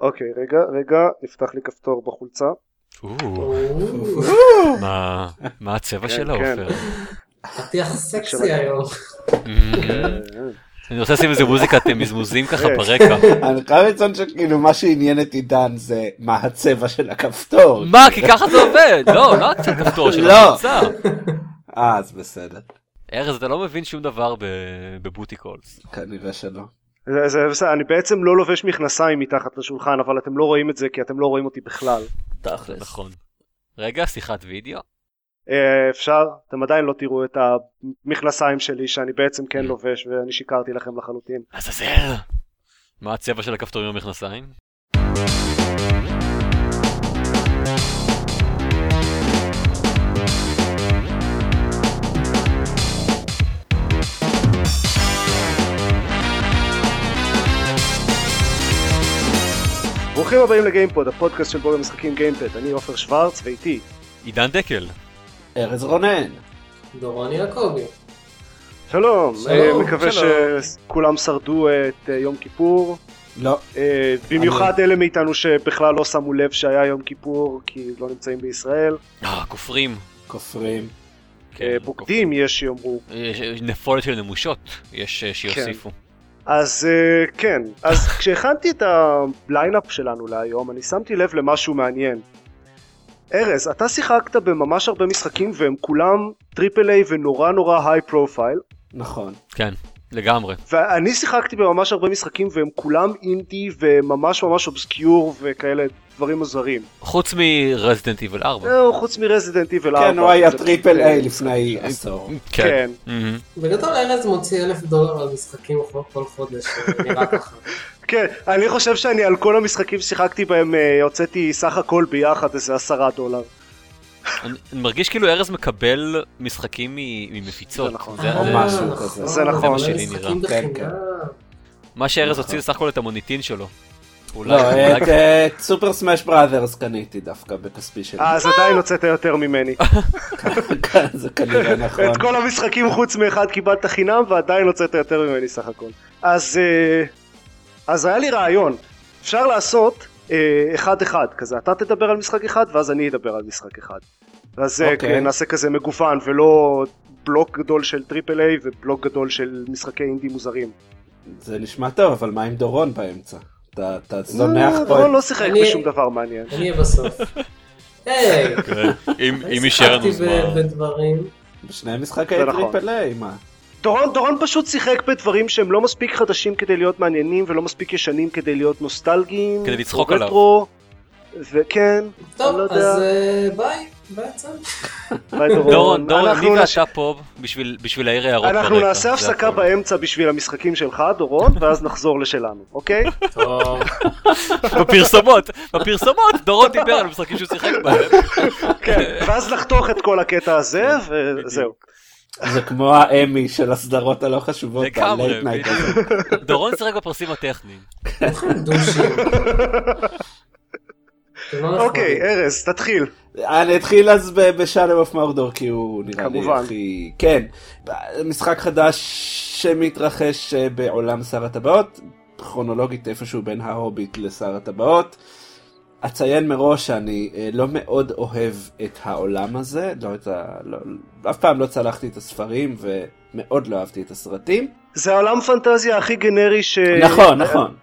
אוקיי, רגע, רגע, נפתח לי כפתור בחולצה. מה מה הצבע כן, שלה כן. עופר? פתיח סקסי היום. אני רוצה לשים איזה מוזיקת מזמוזים ככה אה. ברקע. אני חייב לציין שכאילו מה שעניין את עידן זה מה הצבע של הכפתור. מה כי ככה זה עובד לא לא הקצת כפתור של לא. הקבוצה. אה, אז בסדר. ארז אתה לא מבין שום דבר ב- בבוטי קולס. כנראה שלא. זה, זה בסדר, אני בעצם לא לובש מכנסיים מתחת לשולחן, אבל אתם לא רואים את זה כי אתם לא רואים אותי בכלל. תכלס. נכון. רגע שיחת וידאו. אה, אפשר? אתם עדיין לא תראו את המכנסיים שלי שאני בעצם כן Mm. לובש ואני שיקרתי לכם לחלוטין. עזאזל. מה הצבע של הכפתורים במכנסיים? ברוכים הבאים לגיימפוד, הפודקאסט של בורג המשחקים גיימפד. אני עופר שוורץ ואיתי. עידן דקל. ארז רונן. דורון יעקבי. שלום, שלום, אה, מקווה שלום. שכולם שרדו את אה, יום כיפור. לא. אה, במיוחד אלה מאיתנו שבכלל לא שמו לב שהיה יום כיפור כי לא נמצאים בישראל. אה כופרים. כופרים. כן, אה, בוגדים יש שיאמרו. נפולת של נמושות יש אה, שיוסיפו. אז אה, כן, אז כשהכנתי את ה lineup שלנו להיום אני שמתי לב למשהו מעניין. ארז, אתה שיחקת בממש הרבה משחקים והם כולם triple A ונורא נורא high profile נכון. כן לגמרי. ואני שיחקתי בממש הרבה משחקים והם כולם אינדי וממש ממש obscure וכאלה דברים מוזרים. חוץ מ Resident Evil 4. זהו, חוץ מ Resident Evil 4. כן, הוא היה triple A לפני עשור. כן. בגדול ארז מוציא אלף דולר על משחקים כל- כל חודש, אה, נראה ככה. כן, אני חושב שאני על כל המשחקים ששיחקתי בהם אה, הוצאתי סך הכל ביחד איזה עשרה דולר. אני אני מרגיש כאילו ארז מקבל משחקים ממפיצות. זה נכון. זה- או זה- משהו כזה. זה נכון. אבל שלי משחקים נראה. כן, בחינם. מה שארז נכון. הוציא זה סך הכל את המוניטין שלו. אולי- לא, אולי- את אה, סופר סמאש בראדרס קניתי דווקא בכספי שלי. אה, אז עדיין הוצאת יותר ממני. כן, זה כנראה נכון. את כל המשחקים חוץ מאחד קיבלת חינם ועדיין הוצאת יותר ממני סך הכל. אז אה, אז היה לי רעיון, אפשר לעשות אה, אחד אחד כזה, אתה תדבר על משחק אחד ואז אני אדבר על משחק אחד. אז אה, אוקיי. נעשה כזה מגוון ולא בלוק גדול של triple A ובלוק גדול של משחקי אינדי מוזרים. זה נשמע טוב, אבל מה עם דורון באמצע? אתה אתה זונח לא, פה לא, את... לא שיחק אני- בשום דבר מעניין. אני אהיה בסוף. היי, כן. אם יישאר לנו זמן. בדברים. בשני משחקי נכון. triple A, מה? דורון, דורון פשוט שיחק בדברים שהם לא מספיק חדשים כדי להיות מעניינים ולא מספיק ישנים כדי להיות נוסטלגיים. כדי לצחוק עליו. רטרו, וכן, טוב, אני לא יודע. אז אה, ביי, בעצם. ביי דורון. דורון, דורון, אני נש- ואתה פה בשביל בשביל להעיר הערות ברקע. אנחנו נעשה זה הפסקה. באמצע בשביל המשחקים שלך, דורון, ואז נחזור לשלנו, אוקיי? טוב. בפרסומות, בפרסומות דורון דיבר על משחקים שהוא שיחק בהם. כן, ואז לחתוך את כל הקטע הזה, וזהו. זה כמו האמי של הסדרות הלא חשובות. לגמרי. בדיוק. דורון שיחק בפרסים הטכניים. אוקיי. ארז, תתחיל. אני אתחיל אז בשאדו אוף מורדור כי הוא נראה כמובן. לי הכי... כן, משחק חדש שמתרחש אה, בעולם שר הטבעות, כרונולוגית איפשהו בין ההוביט לשר הטבעות. אציין מראש שאני אה, לא מאוד אוהב את העולם הזה, לא את ה... לא, אף פעם לא צלחתי את הספרים ומאוד לא אהבתי את הסרטים. זה העולם פנטזיה הכי גנרי ש... נכון, נכון.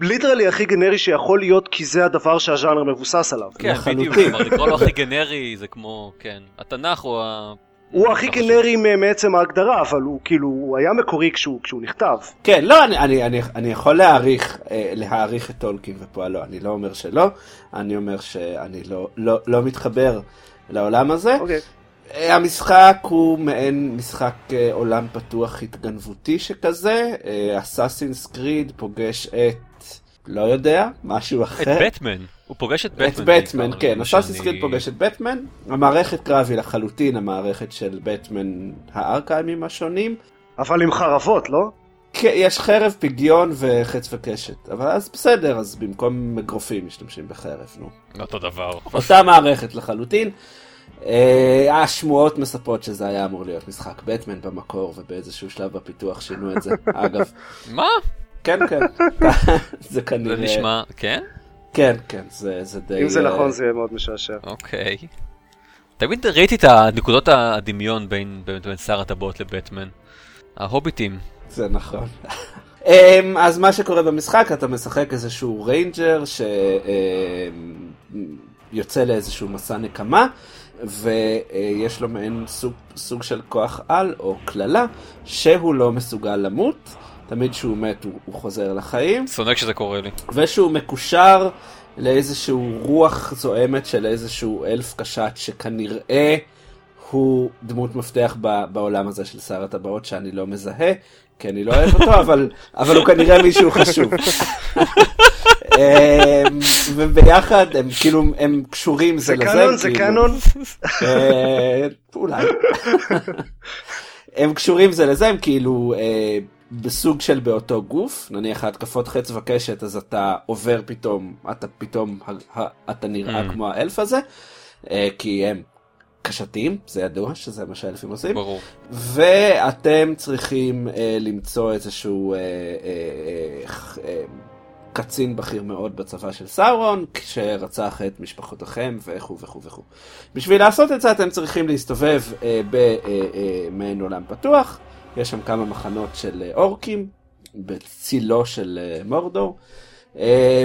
ליטרלי הכי גנרי שיכול להיות כי זה הדבר שהז'אנר מבוסס עליו. כן. בדיוק, כלומר, לקרוא לו הכי גנרי זה כמו, כן, התנ"ך הוא ה... הוא הכי. גנרי מעצם ההגדרה, אבל הוא כאילו, הוא היה מקורי כשהוא כשהוא נכתב. כן, לא, אני, אני, אני, אני יכול להעריך, אה, להעריך את טולקין ופועלו, אני לא אומר שלא, אני אומר שאני לא, לא, לא מתחבר לעולם הזה. אוקיי. אה, המשחק הוא מעין משחק אה, עולם פתוח התגנבותי שכזה, אסאסינס קריד פוגש את, לא יודע, משהו את אחר. בטמן, הוא פוגש את בטמן. את בטמן, בעיקר, כן, אסאסינס שאני- קריד פוגש את בטמן, המערכת קרב היא לחלוטין המערכת של בטמן הארכיימים השונים. אבל עם חרבות, לא? כן, יש חרב, פגיון וחץ וקשת, אבל אז בסדר, אז במקום אגרופים משתמשים בחרב, נו. אותו דבר. אותה מערכת לחלוטין. אה, השמועות מספרות שזה היה אמור להיות משחק בטמן במקור, ובאיזשהו שלב בפיתוח שינו את זה. אגב, מה? כן, כן, זה זה כנראה... נשמע, כן? כן, כן, זה, זה די... אם זה אה, נכון זה יהיה מאוד משעשע. אוקיי. תמיד ראיתי את הנקודות הדמיון בין, בין, בין שר הטבעות לבטמן. ההוביטים. זה נכון. אמ, אז מה שקורה במשחק, אתה משחק איזשהו ranger שיוצא לאיזשהו מסע נקמה, ויש לו מעין סוג, סוג של כוח על או קללה, שהוא לא מסוגל למות. תמיד כשהוא מת הוא, הוא חוזר לחיים, שונא כשזה קורה לי. ושהוא מקושר לאיזשהו רוח זועמת של איזשהו אלף קשת שכנראה הוא דמות מפתח ב- בעולם הזה של שר הטבעות שאני לא מזהה, כי אני לא אוהב אותו, אבל, אבל הוא כנראה מישהו חשוב. אמ, וביחד הם כאילו הם קשורים זה זה לזה. קאנון? זה כאילו. קאנון? אה, אולי. הם קשורים זה לזה, הם כאילו אה, בסוג של באותו גוף, נניח ההתקפות חץ וקשת, אז אתה עובר פתאום, אתה פתאום, אתה נראה Mm. כמו האלף הזה, אה, כי הם קשתים, זה ידוע שזה מה שהאלפים עושים, ברור. ואתם צריכים אה, למצוא איזשהו אה, אה, אה, אה, קצין בכיר מאוד בצבא של סאורון, שרצח את משפחותיכם וכו' וכו' וכו'. בשביל לעשות את זה אתם צריכים להסתובב אה, במעין עולם פתוח, יש שם כמה מחנות של אה, אורקים, בצילו של אה, מורדור, אה,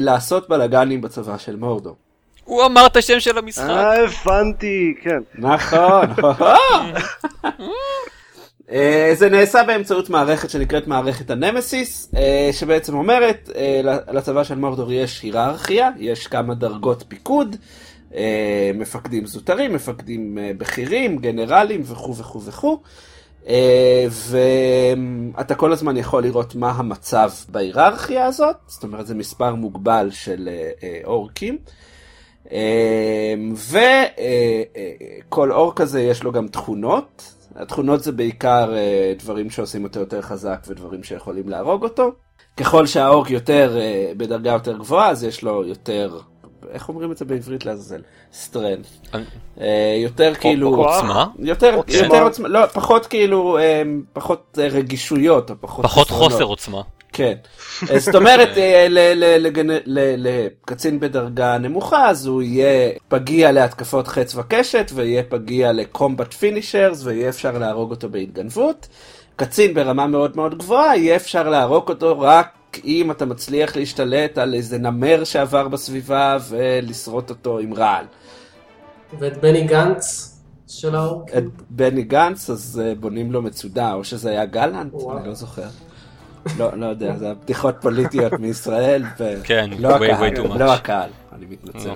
ולעשות בלאגנים בצבא של מורדור. הוא אמר את השם של המשחק. אה, הבנתי, כן. נכון. אה, זה נעשה באמצעות מערכת שנקראת מערכת הנמסיס, שבעצם אומרת, לצבא של מורדור יש היררכיה, יש כמה דרגות פיקוד, מפקדים זוטרים, מפקדים בכירים, גנרלים וכו' וכו' וכו'. אה, ואתה כל הזמן יכול לראות מה המצב בהיררכיה הזאת, זאת אומרת זה מספר מוגבל של אה, אה, אורקים. וכל אור כזה יש לו גם תכונות, התכונות זה בעיקר דברים שעושים אותו יותר חזק ודברים שיכולים להרוג אותו. ככל שה orc יותר בדרגה יותר גבוהה אז יש לו יותר, איך אומרים את זה בעברית לעזאזל? strength. אה, יותר כאילו? עוצמה? יותר, עוצמה. יותר עוצמה, לא, פחות כאילו, אה, פחות אה, רגישויות או פחות פחות. חוסר עוצמה. כן. זאת אומרת, ל- ל- לגנ- ל- לקצין בדרגה נמוכה, אז הוא יהיה פגיע להתקפות חץ וקשת, ויהיה פגיע ל combat finishers, ויהיה אפשר להרוג אותו בהתגנבות. קצין ברמה מאוד מאוד גבוהה, יהיה אפשר להרוג אותו רק אם אתה מצליח להשתלט על איזה נמר שעבר בסביבה ולשרוט אותו עם רעל. ואת בני גנץ של האור. את בני גנץ, אז אה, בונים לו מצודה, או שזה היה גלנט, וואו. אני לא זוכר. לא, לא יודע, זה בדיחות פוליטיות מישראל, כן, ולא way, הקהל, way too much. לא הקהל, אני מתנצל.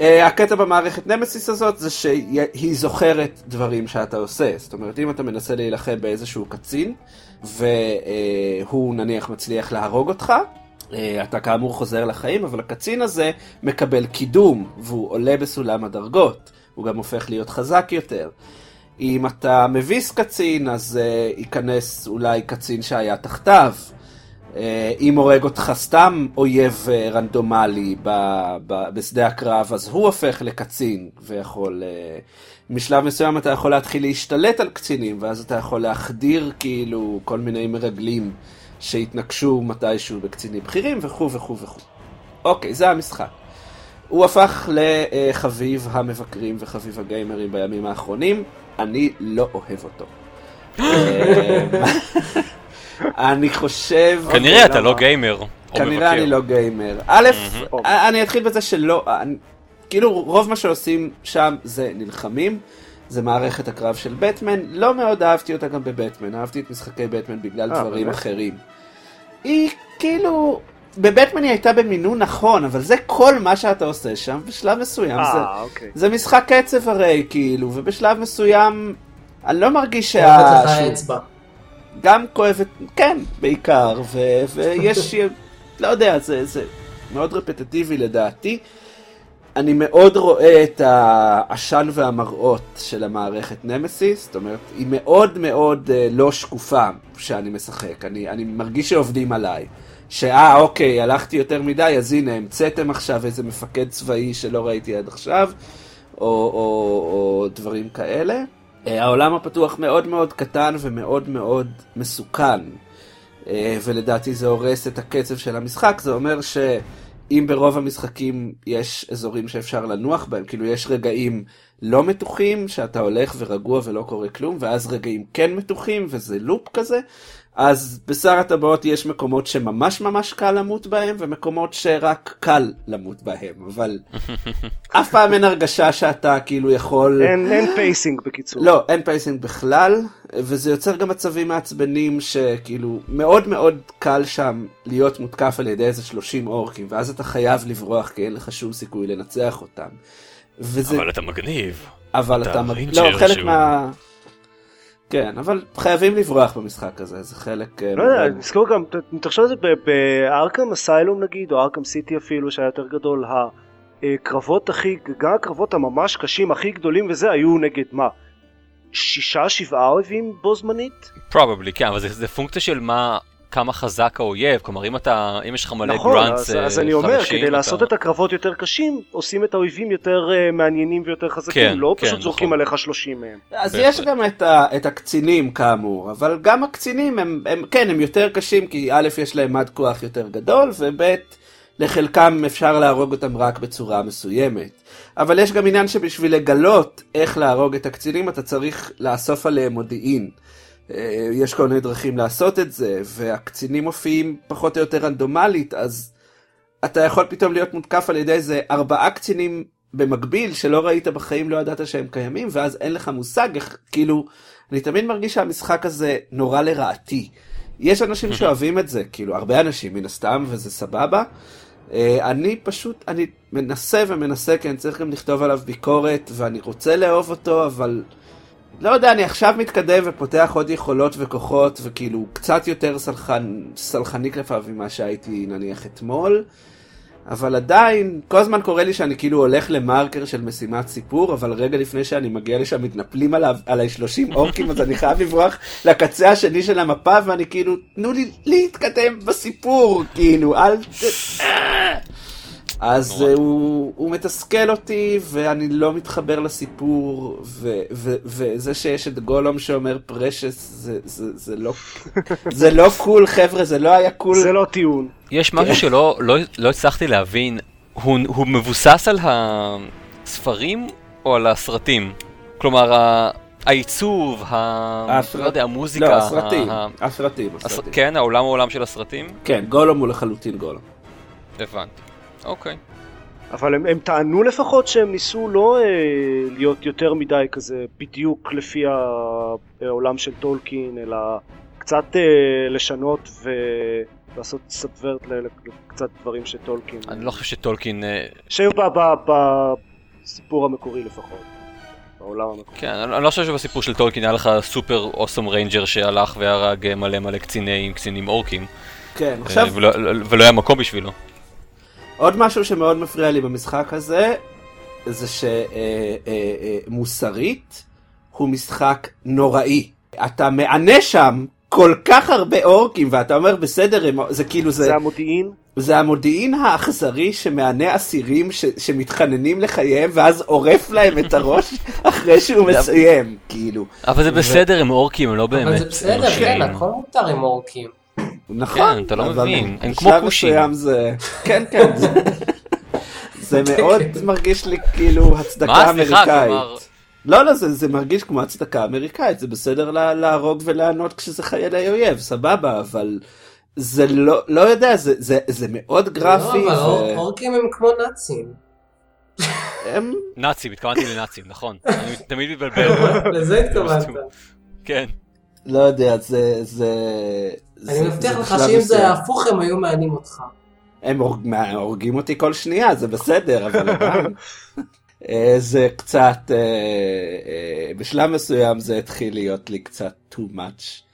אה, הקטע במערכת נמסיס הזאת זה שהיא זוכרת דברים שאתה עושה, זאת אומרת אם אתה מנסה להילחם באיזשהו קצין והוא נניח מצליח להרוג אותך, אה, אתה כאמור חוזר לחיים, אבל הקצין הזה מקבל קידום והוא עולה בסולם הדרגות, הוא גם הופך להיות חזק יותר. אם אתה מביס קצין אז uh, ייכנס אולי קצין שהיה תחתיו. Uh, אם הורג אותך סתם אויב uh, רנדומלי ב- ב- בשדה הקרב אז הוא הופך לקצין ויכול... Uh, משלב מסוים אתה יכול להתחיל להשתלט על קצינים ואז אתה יכול להחדיר כאילו כל מיני מרגלים שהתנגשו מתישהו בקצינים בכירים וכו' וכו' וכו'. אוקיי, זה המשחק. הוא הפך לחביב המבקרים וחביב הגיימרים בימים האחרונים, אני לא אוהב אותו. אה, אני חושב... כנראה אתה למה? לא גיימר. כנראה אני. לא גיימר. א', או. אני אתחיל בזה שלא, כאילו רוב מה שעושים שם זה נלחמים, זה מערכת הקרב של בטמן, לא מאוד אהבתי אותה גם בבטמן, אהבתי את משחקי בטמן בגלל אה, דברים באמת? אחרים. היא כאילו, בבטמן היא הייתה במינון נכון, אבל זה כל מה שאתה עושה שם בשלב מסוים. זה, אה, אוקיי. זה משחק קצב הרי, כאילו, ובשלב מסוים אני לא מרגיש שה... גם כואבת, כן, בעיקר, ו, ויש, לא יודע, זה, זה מאוד רפטטיבי לדעתי. אני מאוד רואה את העשן והמראות של המערכת נמסיס, זאת אומרת, היא מאוד מאוד אה, לא שקופה כשאני משחק, אני, אני מרגיש שעובדים עליי. שאה, אוקיי, הלכתי יותר מדי, אז הנה, המצאתם עכשיו איזה מפקד צבאי שלא ראיתי עד עכשיו, או, או, או דברים כאלה. אה, העולם הפתוח מאוד מאוד קטן ומאוד מאוד מסוכן, אה, ולדעתי זה הורס את הקצב של המשחק, זה אומר אם ברוב המשחקים יש אזורים שאפשר לנוח בהם, כאילו יש רגעים לא מתוחים, שאתה הולך ורגוע ולא קורה כלום, ואז רגעים כן מתוחים, וזה לופ כזה, אז בשר הטבעות יש מקומות שממש ממש קל למות בהם, ומקומות שרק קל למות בהם, אבל אף פעם אין הרגשה שאתה כאילו יכול... אין, אין pacing בקיצור. לא, אין pacing בכלל, וזה יוצר גם מצבים מעצבנים שכאילו מאוד מאוד קל שם להיות מותקף על ידי איזה 30 אורקים, ואז אתה חייב לברוח כי אין לך שום סיכוי לנצח אותם. וזה... אבל אתה מגניב. אבל אתה אתה... מג- ranger לא, חלק שהוא- מה... כן, אבל חייבים לברוח במשחק הזה, זה חלק... אה, לא יודע, נזכור גם, תחשוב על זה ב- בארקם אסיילום נגיד, או ארקם סיטי אפילו, שהיה יותר גדול, הקרבות הכי, גם הקרבות הממש קשים, הכי גדולים וזה, היו נגד מה? שישה, שבעה אויבים בו זמנית? probably, כן, אבל זה, זה פונקציה של מה, כמה חזק האויב, כלומר אם אתה, אם יש לך מלא נכון, גראנטס אז, אז אני אומר, חדשים, כדי אתה- לעשות את הקרבות יותר קשים, עושים את האויבים יותר uh, מעניינים ויותר חזקים, כן, לא כן, פשוט זורקים נכון. עליך 30 מהם. אז בהחלט. יש גם את, ה, את הקצינים כאמור, אבל גם הקצינים הם, הם, כן, הם יותר קשים כי א', יש להם מד כוח יותר גדול, וב', לחלקם אפשר להרוג אותם רק בצורה מסוימת. אבל יש גם עניין שבשביל לגלות איך להרוג את הקצינים, אתה צריך לאסוף עליהם מודיעין. אה, יש כל מיני דרכים לעשות את זה, והקצינים מופיעים פחות או יותר רנדומלית, אז אתה יכול פתאום להיות מותקף על ידי איזה ארבעה קצינים במקביל שלא ראית בחיים, לא ידעת שהם קיימים, ואז אין לך מושג איך, כאילו, אני תמיד מרגיש שהמשחק הזה נורא לרעתי. יש אנשים שאוהבים את זה, כאילו, הרבה אנשים מן הסתם, וזה סבבה. אה, אני פשוט, אני מנסה ומנסה, כי אני צריך גם לכתוב עליו ביקורת, ואני רוצה לאהוב אותו, אבל לא יודע, אני עכשיו מתקדם ופותח עוד יכולות וכוחות, וכאילו קצת יותר סלחן, סלחני כלפיו ממה שהייתי נניח אתמול. אבל עדיין, כל הזמן קורה לי שאני כאילו הולך למרקר של משימת סיפור, אבל רגע לפני שאני מגיע לשם מתנפלים עליו, עליי 30 אורקים, אז אני חייב לברוח לקצה השני של המפה, ואני כאילו, תנו לי להתקדם בסיפור, כאילו, אל ת... אז נורא. uh, הוא, הוא מתסכל אותי ואני לא מתחבר לסיפור ו, ו, וזה שיש את גולום שאומר precious זה, זה, זה לא זה לא cool חבר'ה זה לא היה cool זה לא טיעון. יש משהו שלא לא, לא הצלחתי להבין, הוא, הוא מבוסס על הספרים או על הסרטים? כלומר, ה- העיצוב, ה... הסרט- לא יודע, המוזיקה, לא הסרטים ה- הסרטים הס... הסרטים כן, העולם הוא עולם של הסרטים? כן גולום הוא לחלוטין גולום הבנתי. אוקיי. אבל הם, הם טענו לפחות שהם ניסו לא אה, להיות יותר מדי כזה בדיוק לפי העולם של טולקין, אלא קצת אה, לשנות ולעשות subvert לקצת דברים של טולקין. אני לא חושב שטולקין... אה, שהיו ב- ב- בסיפור המקורי לפחות. בעולם המקורי. כן, אני לא חושב שבסיפור של טולקין היה לך super awesome ranger שהלך והרג אה, מלא מלא קציני קצינים אורקים, כן אה, עכשיו ולא, ולא היה מקום בשבילו. עוד משהו שמאוד מפריע לי במשחק הזה זה שמוסרית הוא משחק נוראי אתה מענה שם כל כך הרבה אורקים ואתה אומר בסדר הם- זה כאילו זה זה המודיעין. זה המודיעין האכזרי שמענה אסירים ש, שמתחננים לחייהם ואז עורף להם את הראש אחרי שהוא מסיים כאילו אבל זה בסדר, הם אורקים, הם לא באמת אבל זה בסדר. כן, הכל מותר עם אורקים. נכון כן, אתה לא מבין, הם כמו כושים. זה כן כן זה, זה מאוד מרגיש לי כאילו הצדקה אמריקאית. לא, לא, זה, זה מרגיש כמו הצדקה אמריקאית, זה בסדר לה, להרוג ולענות כשזה חיילי אויב, סבבה, אבל זה לא, לא יודע, זה, זה, זה מאוד גרפי, לא, אבל ו... אורקים הם כמו נאצים. הם, נאצים, התכוונתי לנאצים, נכון. אני תמיד מתבלבל. לזה התכוונת. כן. לא יודע, זה, זה... אני מבטיח זה לך שאם זה. היה הפוך הם היו מענים אותך. הם הורגים אותי כל שנייה, זה בסדר, אבל עדיין. אה, זה קצת, אה, אה, בשלב מסוים זה התחיל להיות לי קצת too much.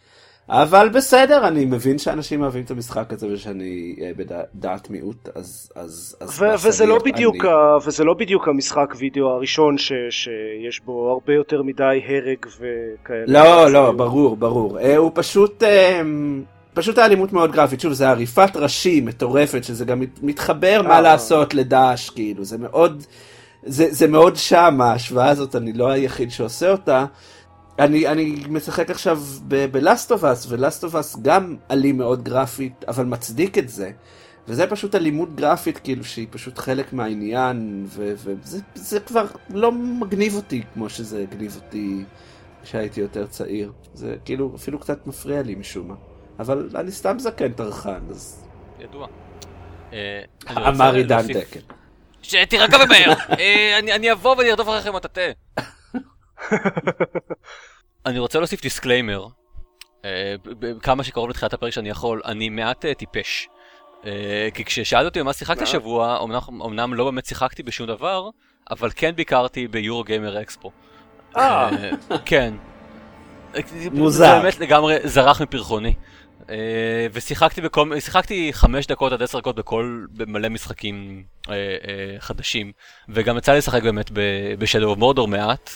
אבל בסדר, אני מבין שאנשים אוהבים את המשחק הזה ושאני אה, בדעת מיעוט, אז... אז, אז ו- וזה לא בדיוק אני. ה- וזה לא בדיוק המשחק וידאו הראשון ש- שיש בו הרבה יותר מדי הרג וכאלה. לא, לא, ברור, ברור. אה, הוא פשוט... אה, פשוט האלימות מאוד גרפית, שוב, זה עריפת ראשים מטורפת, שזה גם מת- מתחבר מה אה. לעשות לדאעש, כאילו, זה מאוד, זה, זה מאוד שם, ההשוואה הזאת, אני לא היחיד שעושה אותה. אני, אני משחק עכשיו בלאסטובס, ולאסטובס גם אלים מאוד גרפית, אבל מצדיק את זה. וזה פשוט אלימות גרפית, כאילו, שהיא פשוט חלק מהעניין, וזה זה כבר לא מגניב אותי כמו שזה הגניב אותי כשהייתי יותר צעיר. זה כאילו אפילו קצת מפריע לי משום מה. אבל אני סתם זקן טרחן, אז... ידוע. אה, אמר עידן דקל. שתירגע ומהר! אני אני אבוא ואני ארדוף אחריכם מטאטא. אני רוצה להוסיף disclaimer. אה, כמה שקרוב לתחילת הפרק שאני יכול, אני מעט אה, טיפש. אה, כי כששאלת אותי במה שיחקת מה? השבוע, אמנם- לא באמת שיחקתי בשום דבר, אבל כן ביקרתי ביורו גיימר אקספו. כן. מוזר. זה באמת לגמרי זרח מפרחוני. אה, ושיחקתי בכל, שיחקתי חמש דקות עד עשר דקות בכל, במלא משחקים אה, אה, חדשים. וגם יצא לי לשחק באמת בשדו אוף מורדור מעט.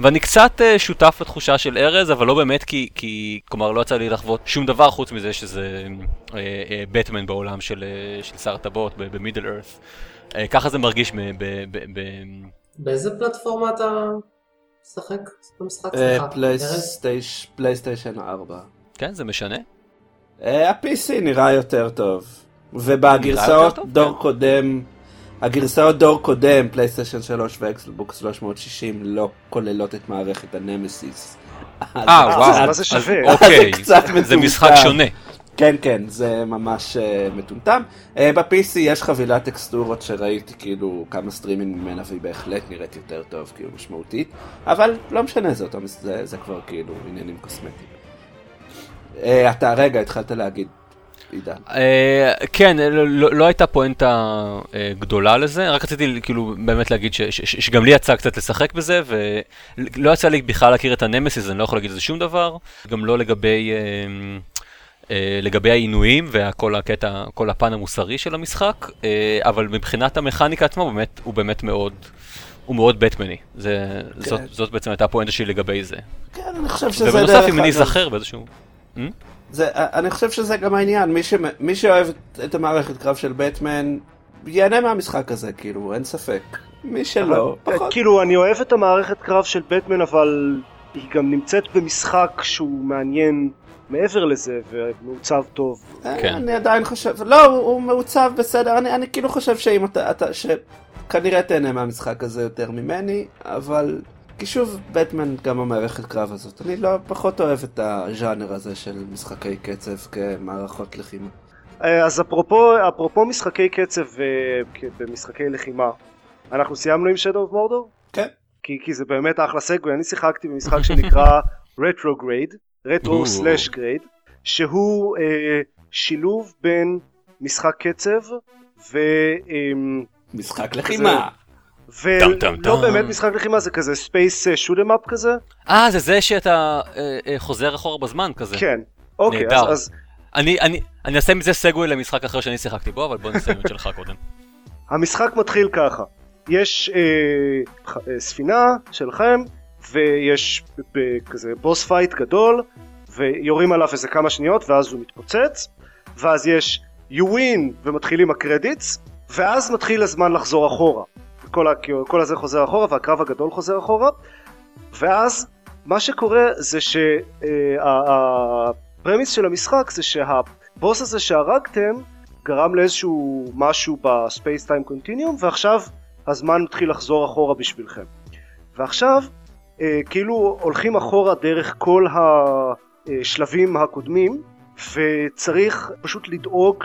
ואני קצת אה, שותף לתחושה של ארז, אבל לא באמת כי, כי, כלומר לא יצא לי לחוות שום דבר חוץ מזה שזה אה, אה, בטמן בעולם של, אה, של שר הטבעות במידל ארת. אה, ככה זה מרגיש ב... ב, ב, ב באיזה פלטפורמה אתה משחק במשחק? אה, סליחה, PlayStation 4. כן, זה משנה. אה, ה-PC נראה יותר טוב. ובגרסאות? דור קודם, הגרסאות דור קודם, PlayStation 3 ו Xbox 360 לא כוללות את מערכת הנמסיס. אה, וואו. מה זה שווה? אוקיי, זה קצת זה משחק. שונה. כן, כן, זה ממש uh, מטומטם. Uh, ב-PC יש חבילת טקסטורות שראיתי כאילו כמה סטרימים ממנה והיא בהחלט נראית יותר טוב, כאילו משמעותית, אבל לא משנה, זה, אותו, זה, זה כבר כאילו עניינים קוסמטיים. Uh, אתה רגע התחלת להגיד, עידן. אה, כן, לא- לא לא הייתה פואנטה אה, גדולה לזה, רק רציתי כאילו באמת להגיד שגם לי יצא קצת לשחק בזה, ולא יצא לי בכלל להכיר את הנמסיס, אני לא יכול להגיד על זה שום דבר, גם לא לגבי... אה, אה, לגבי העינויים וכל הקטע, כל הפן המוסרי של המשחק, אה, אבל מבחינת המכניקה עצמה הוא באמת, הוא באמת מאוד, הוא מאוד בטמני. זה, זאת, זאת בעצם הייתה הפואנטה שלי לגבי זה. כן, אני חושב שזה דרך ובנוסף, אם אני אגב- אזכר באיזשהו... זה, אני חושב שזה גם העניין, מי, ש, מי שאוהב את- את המערכת קרב של בטמן, ייהנה מהמשחק הזה, כאילו, אין ספק. מי שלא, אבל, פחות. כאילו אני אוהב את המערכת קרב של בטמן אבל היא גם נמצאת במשחק שהוא מעניין מעבר לזה ומעוצב טוב. אה, כן. אני עדיין חושב, לא, הוא, הוא מעוצב בסדר, אני, אני כאילו חושב שאם אתה, אתה, שכנראה תהנה מהמשחק הזה יותר ממני, אבל כי שוב, בטמן גם המערכת קרב הזאת, אני לא פחות אוהב את הז'אנר הזה של משחקי קצב כמערכות לחימה. אה, אז אפרופו, אפרופו משחקי קצב אה, במשחקי לחימה, אנחנו סיימנו עם Shadow of Mordor? כן. כי, כי זה באמת אחלה segue, אני שיחקתי במשחק שנקרא Retrograde, Retro. slash Grade, שהוא אה, שילוב בין משחק קצב ו... אה, משחק לחימה. ולא. באמת משחק לחימה זה כזה space shoot 'em up כזה אה, זה זה שאתה אה, אה, חוזר אחורה בזמן כזה. כן אוקיי. אז, אני, אני, אני אעשה מזה segue למשחק אחר שאני שיחקתי בו, אבל בוא נסיים את שלך קודם. המשחק מתחיל ככה יש אה, ספינה שלכם ויש כזה boss fight גדול ויורים עליו איזה כמה שניות ואז הוא מתפוצץ ואז יש you win ומתחילים ה credits ואז מתחיל הזמן לחזור אחורה כל, כל הזה חוזר אחורה והקרב הגדול חוזר אחורה. ואז מה שקורה זה שה premise של המשחק זה שהבוס הזה שהרגתם גרם לאיזשהו משהו ב space time continuum ועכשיו הזמן מתחיל לחזור אחורה בשבילכם. ועכשיו אה, כאילו הולכים אחורה דרך כל השלבים הקודמים וצריך פשוט לדאוג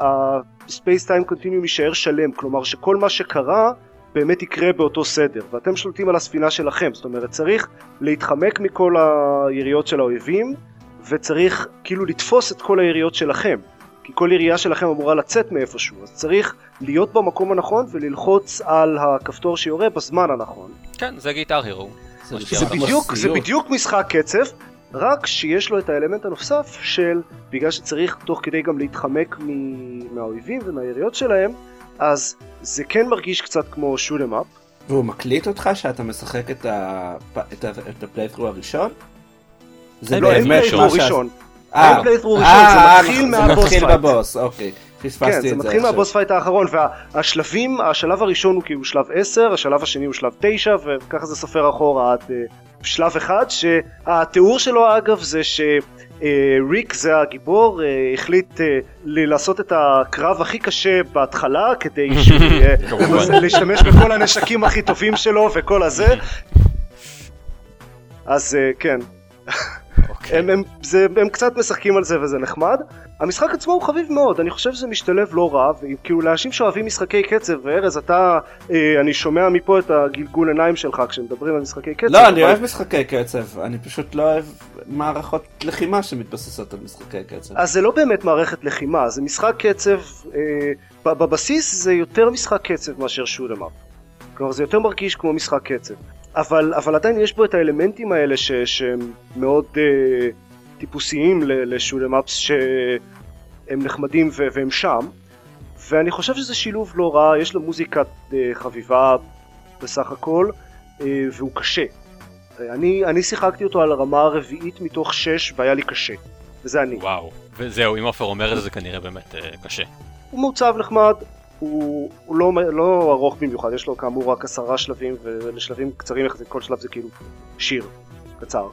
שה space time continuum יישאר שלם כלומר שכל מה שקרה באמת יקרה באותו סדר ואתם שולטים על הספינה שלכם זאת אומרת צריך להתחמק מכל היריות של האויבים וצריך כאילו לתפוס את כל היריות שלכם כי כל ירייה שלכם אמורה לצאת מאיפשהו אז צריך להיות במקום הנכון וללחוץ על הכפתור שיורה בזמן הנכון כן, זה גיטר הירו. זה זה בדיוק, זה. בדיוק משחק קצב רק שיש לו את האלמנט הנוסף של בגלל שצריך תוך כדי גם להתחמק מ- מהאויבים ומהיריות שלהם אז זה כן מרגיש קצת כמו shoot 'em up והוא מקליט אותך שאתה משחק את ה- את ה- את ה playthrough הראשון? זה לא, אין playthrough ראשון אה, אין playthrough ראשון, אה, זה מתחיל זה מהבוס מתחיל fight. בבוס, אוקיי. פספסתי כן, את זה זה מתחיל. מה boss fight האחרון והשלבים, השלב הראשון הוא כאילו שלב 10, השלב השני הוא שלב 9 וככה זה סופר אחורה עד אה, שלב אחד שהתיאור שלו אגב זה אה, ריק זה הגיבור, אה, החליט לעשות את הקרב הכי קשה בהתחלה כדי. להשתמש בכל הנשקים הכי טובים שלו וכל הזה. אז כן, אוקיי. הם, הם, זה, הם קצת משחקים על זה וזה נחמד. המשחק עצמו הוא חביב מאוד, אני חושב שזה משתלב לא רע, וכאילו לאנשים שאוהבים משחקי קצב, וארז אתה, אה, אני שומע מפה את הגלגול עיניים שלך כשמדברים על משחקי קצב. לא, אני אבל- אוהב משחקי קצב, אני פשוט לא אוהב מערכות לחימה שמתבססות על משחקי קצב. אז זה לא באמת מערכת לחימה, זה משחק קצב, אה, בבסיס זה יותר משחק קצב מאשר שוטם אפ. כלומר זה יותר מרגיש כמו משחק קצב. אבל, אבל עדיין יש בו את האלמנטים האלה ש, שהם מאוד אה, טיפוסיים לשוטם אפס שהם נחמדים והם שם. ואני חושב שזה שילוב לא רע, יש לו מוזיקה אה, חביבה בסך הכל, אה, והוא קשה. אני, אני שיחקתי אותו על הרמה הרביעית מתוך שש והיה לי קשה. וזה אני. וואו. וזהו, אם עופר אומר את זה, זה כנראה באמת אה, קשה. הוא מעוצב נחמד, הוא, הוא לא, לא ארוך במיוחד, יש לו כאמור רק עשרה שלבים, ולשלבים קצרים יחסית, כל שלב זה כאילו שיר קצר.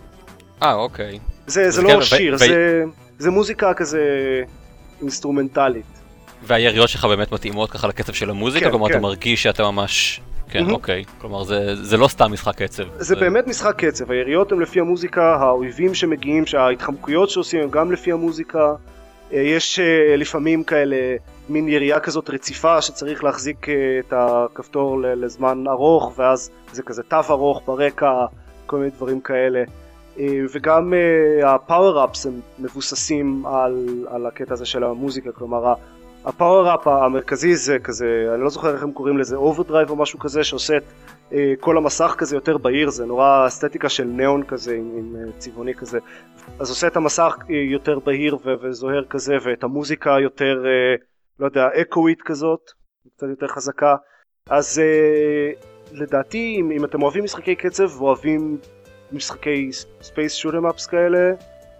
אה, אוקיי. זה, זה אז לא כן, שיר, ו- זה, זה מוזיקה כזה אינסטרומנטלית. והיריות שלך באמת מתאימות ככה לקצב של המוזיקה? כן, כלומר, כן. אתה מרגיש שאתה ממש... כן, מהמם. אוקיי. כלומר, זה- זה לא סתם משחק קצב. זה באמת משחק קצב, היריות הן לפי המוזיקה, האויבים שמגיעים, ההתחמקויות שעושים הם גם לפי המוזיקה. אה, יש אה, לפעמים כאלה מין ירייה כזאת רציפה שצריך להחזיק אה, את הכפתור לזמן ארוך ואז זה כזה תו ארוך ברקע, כל מיני דברים כאלה. אה, וגם ה power-ups הם מבוססים על, על הקטע הזה של המוזיקה, כלומר ה- ה power-up המרכזי זה כזה, אני לא זוכר איך הם קוראים לזה, overdrive או משהו כזה שעושה את אה, כל המסך כזה יותר בהיר, זה נורא אסתטיקה של ניאון כזה עם, עם אה, צבעוני כזה, אז עושה את המסך אה, יותר בהיר ו- וזוהר כזה ואת המוזיקה יותר, אה, לא יודע, אקווית כזאת, קצת יותר חזקה, אז אה, לדעתי אם, אם אתם אוהבים משחקי קצב ואוהבים משחקי space shoot 'em ups כאלה,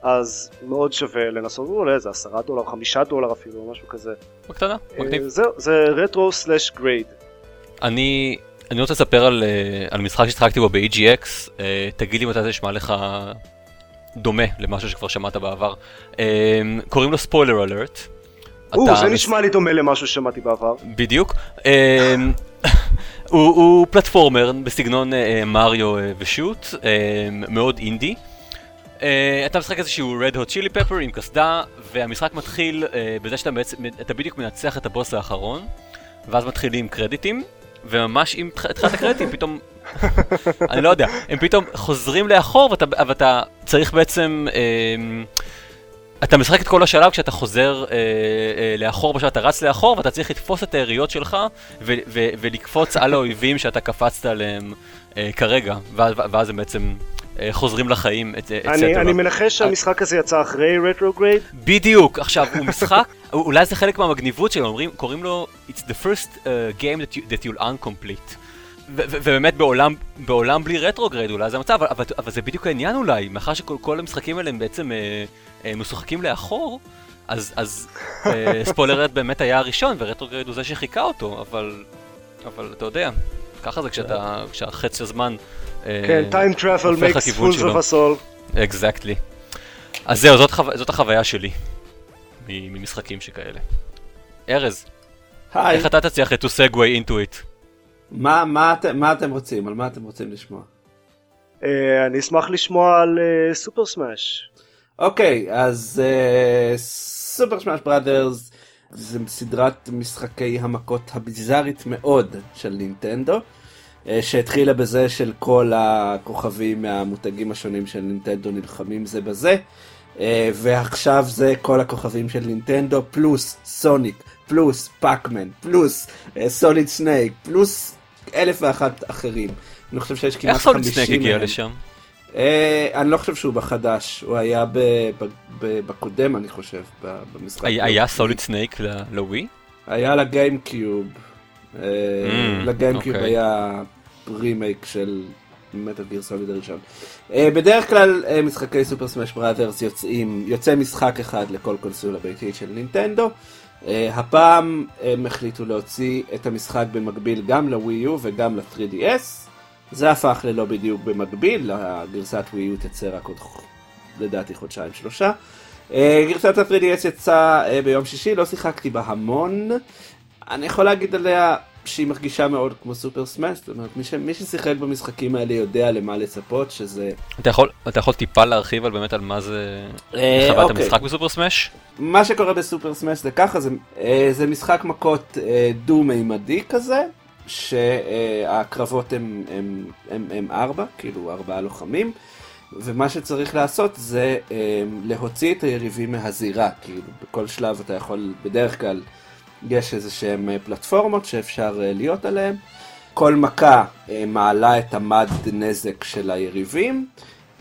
אז מאוד שווה לנסות, עולה איזה עשרה דולר, חמישה דולר אפילו, או משהו כזה. בקטנה, מגניב. אה, זהו, זה Retro slash Grade. אני, אני רוצה לספר על, אה, על משחק ששיחקתי בו ב-EGX, אה, תגיד לי מתי זה נשמע לך דומה למשהו שכבר שמעת בעבר. קוראים לו Spoiler Alert. או, זה נשמע לי דומה למשהו ששמעתי בעבר. בדיוק. הוא, הוא platformer בסגנון אה, מריו אה, ושות', אה, מאוד אינדי. אה, אתה משחק איזשהו red hot chili pepper עם קסדה, והמשחק מתחיל אה, בזה שאתה בעצם, אתה בדיוק מנצח את הבוס האחרון, ואז מתחילים קרדיטים, וממש עם תח- תחילת הקרדיטים פתאום, אני לא יודע, הם פתאום חוזרים לאחור, ואתה, ואתה צריך בעצם... אה, אתה משחק את כל השלב כשאתה חוזר אה, אה, לאחור, בשלב אתה רץ לאחור ואתה צריך לתפוס את היריות שלך ו- ו- ולקפוץ על האויבים שאתה קפצת עליהם אה, כרגע, ואז, ואז הם בעצם אה, חוזרים לחיים, את אני, אני מנחש שהמשחק הזה יצא אחרי Retrograde. בדיוק, עכשיו הוא משחק, אולי זה חלק מהמגניבות שלו, אומרים, קוראים לו It's the first uh, game that, you, that you'll uncomplete. ובאמת בעולם, בעולם בלי Retrograde אולי זה המצב, אבל, אבל, אבל זה בדיוק העניין אולי, מאחר שכל כל המשחקים האלה הם בעצם אה, אה, משוחקים לאחור, אז, אז אה, Spoiler Alert באמת היה הראשון ו Retrograde הוא זה שחיקה אותו, אבל, אבל אתה יודע, ככה זה כשאתה, כשהחץ הזמן אה, כן, time travel makes fools of us all. אקזקטלי. אז זהו, זאת, חו... זאת החוויה שלי ממשחקים שכאלה. ארז, היי, איך אתה תצליח to segue into it? מה- מה אתם- מה אתם רוצים? על מה אתם רוצים לשמוע? אה, אני אשמח לשמוע על אה, סופר סמאש. אוקיי, אז אה, סופר שמאש בראדרס זה סדרת משחקי המכות הביזארית מאוד של נינטנדו, אה, שהתחילה בזה של כל הכוכבים מהמותגים השונים של נינטנדו נלחמים זה בזה, אה, ועכשיו זה כל הכוכבים של נינטנדו פלוס סוניק, פלוס פאקמן, פלוס אה, Solid Snake, פלוס אלף ואחת אחרים. אני חושב שיש כמעט איך Solid 50 Snake הגיע. לשם? אה, אני לא חושב שהוא בחדש, הוא היה ב, ב, ב, בקודם אני חושב, ב- במשחק. היה- היה סוליד סנייק לווי? היה ל GameCube. אה, Mm, ל GameCube אוקיי. היה רימייק של Metal Gear Solid הראשון. אה, בדרך כלל אה, משחקי Super Smash Brothers יוצאים, יוצא משחק אחד לכל קונסולה ביתית של נינטנדו. אה, הפעם הם החליטו להוציא את המשחק במקביל גם לווי יו וגם ל-3DS. זה הפך ללא בדיוק במקביל, הגרסת ווי יו תצא רק עוד לדעתי חודשיים שלושה. אה, גרסת ה-3DS יצאה אה, ביום שישי, לא שיחקתי בה המון. אני יכול להגיד עליה שהיא מרגישה מאוד כמו סופר סמאש, זאת אומרת מי, ש... מי ששיחק במשחקים האלה יודע למה לצפות, שזה... אתה יכול, אתה יכול טיפה להרחיב על באמת על מה זה אה, חוויית אוקיי. המשחק בסופר סמאש? מה שקורה בסופר סמאש זה ככה, זה, אה, זה משחק מכות אה, דו-מימדי כזה, שהקרבות הם, הם, הם, הם ארבע, כאילו ארבעה לוחמים, ומה שצריך לעשות זה אה, להוציא את היריבים מהזירה, כאילו בכל שלב אתה יכול, בדרך כלל יש איזה שהם אה, פלטפורמות שאפשר אה, להיות עליהן. כל מכה אה, מעלה את המד נזק של היריבים.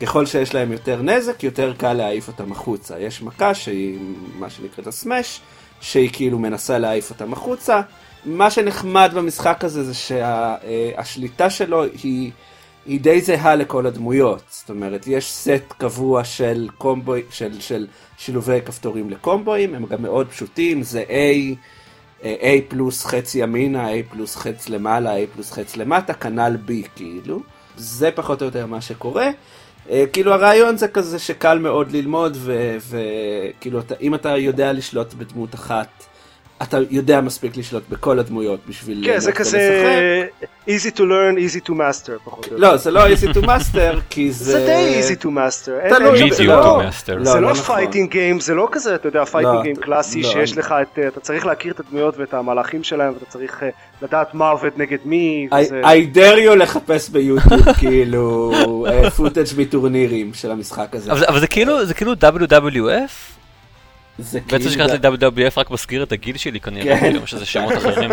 ככל שיש להם יותר נזק, יותר קל להעיף אותם החוצה. יש מכה שהיא מה שנקראת הסמש, שהיא כאילו מנסה להעיף אותם החוצה. מה שנחמד במשחק הזה זה שהשליטה שלו היא, היא די זהה לכל הדמויות. זאת אומרת, יש סט קבוע של קומבוי, של, של שילובי כפתורים לקומבואים, הם גם מאוד פשוטים, זה A, A פלוס חץ ימינה, A פלוס חץ למעלה, A פלוס חץ למטה, כנ"ל B כאילו. זה פחות או יותר מה שקורה. אה, כאילו הרעיון זה כזה שקל מאוד ללמוד וכאילו אם אתה יודע לשלוט בדמות אחת, אתה יודע מספיק לשלוט בכל הדמויות בשביל... כן, זה ללכת כזה לשחק. easy to learn, easy to master, פחות או יותר. לא, זה לא easy to master, כי זה... זה די easy to master. אין- תלוי, זה לא- to master. לא, זה לא לא נכון. fighting game, זה לא כזה, אתה יודע, fighting לא, game קלאסי לא, שיש לך את, אה, אתה צריך להכיר את הדמויות ואת המהלכים שלהם, ואתה צריך אה, לדעת מה עובד נגד מי, I, וזה... I dare you לחפש ביוטיוב כאילו footage מטורנירים של המשחק הזה. אבל זה- זה כאילו, זה כאילו בעצם כאילו- שקראתי WWF רק מזכיר את הגיל שלי כנראה, כן. כאילו שזה שמות אחרים.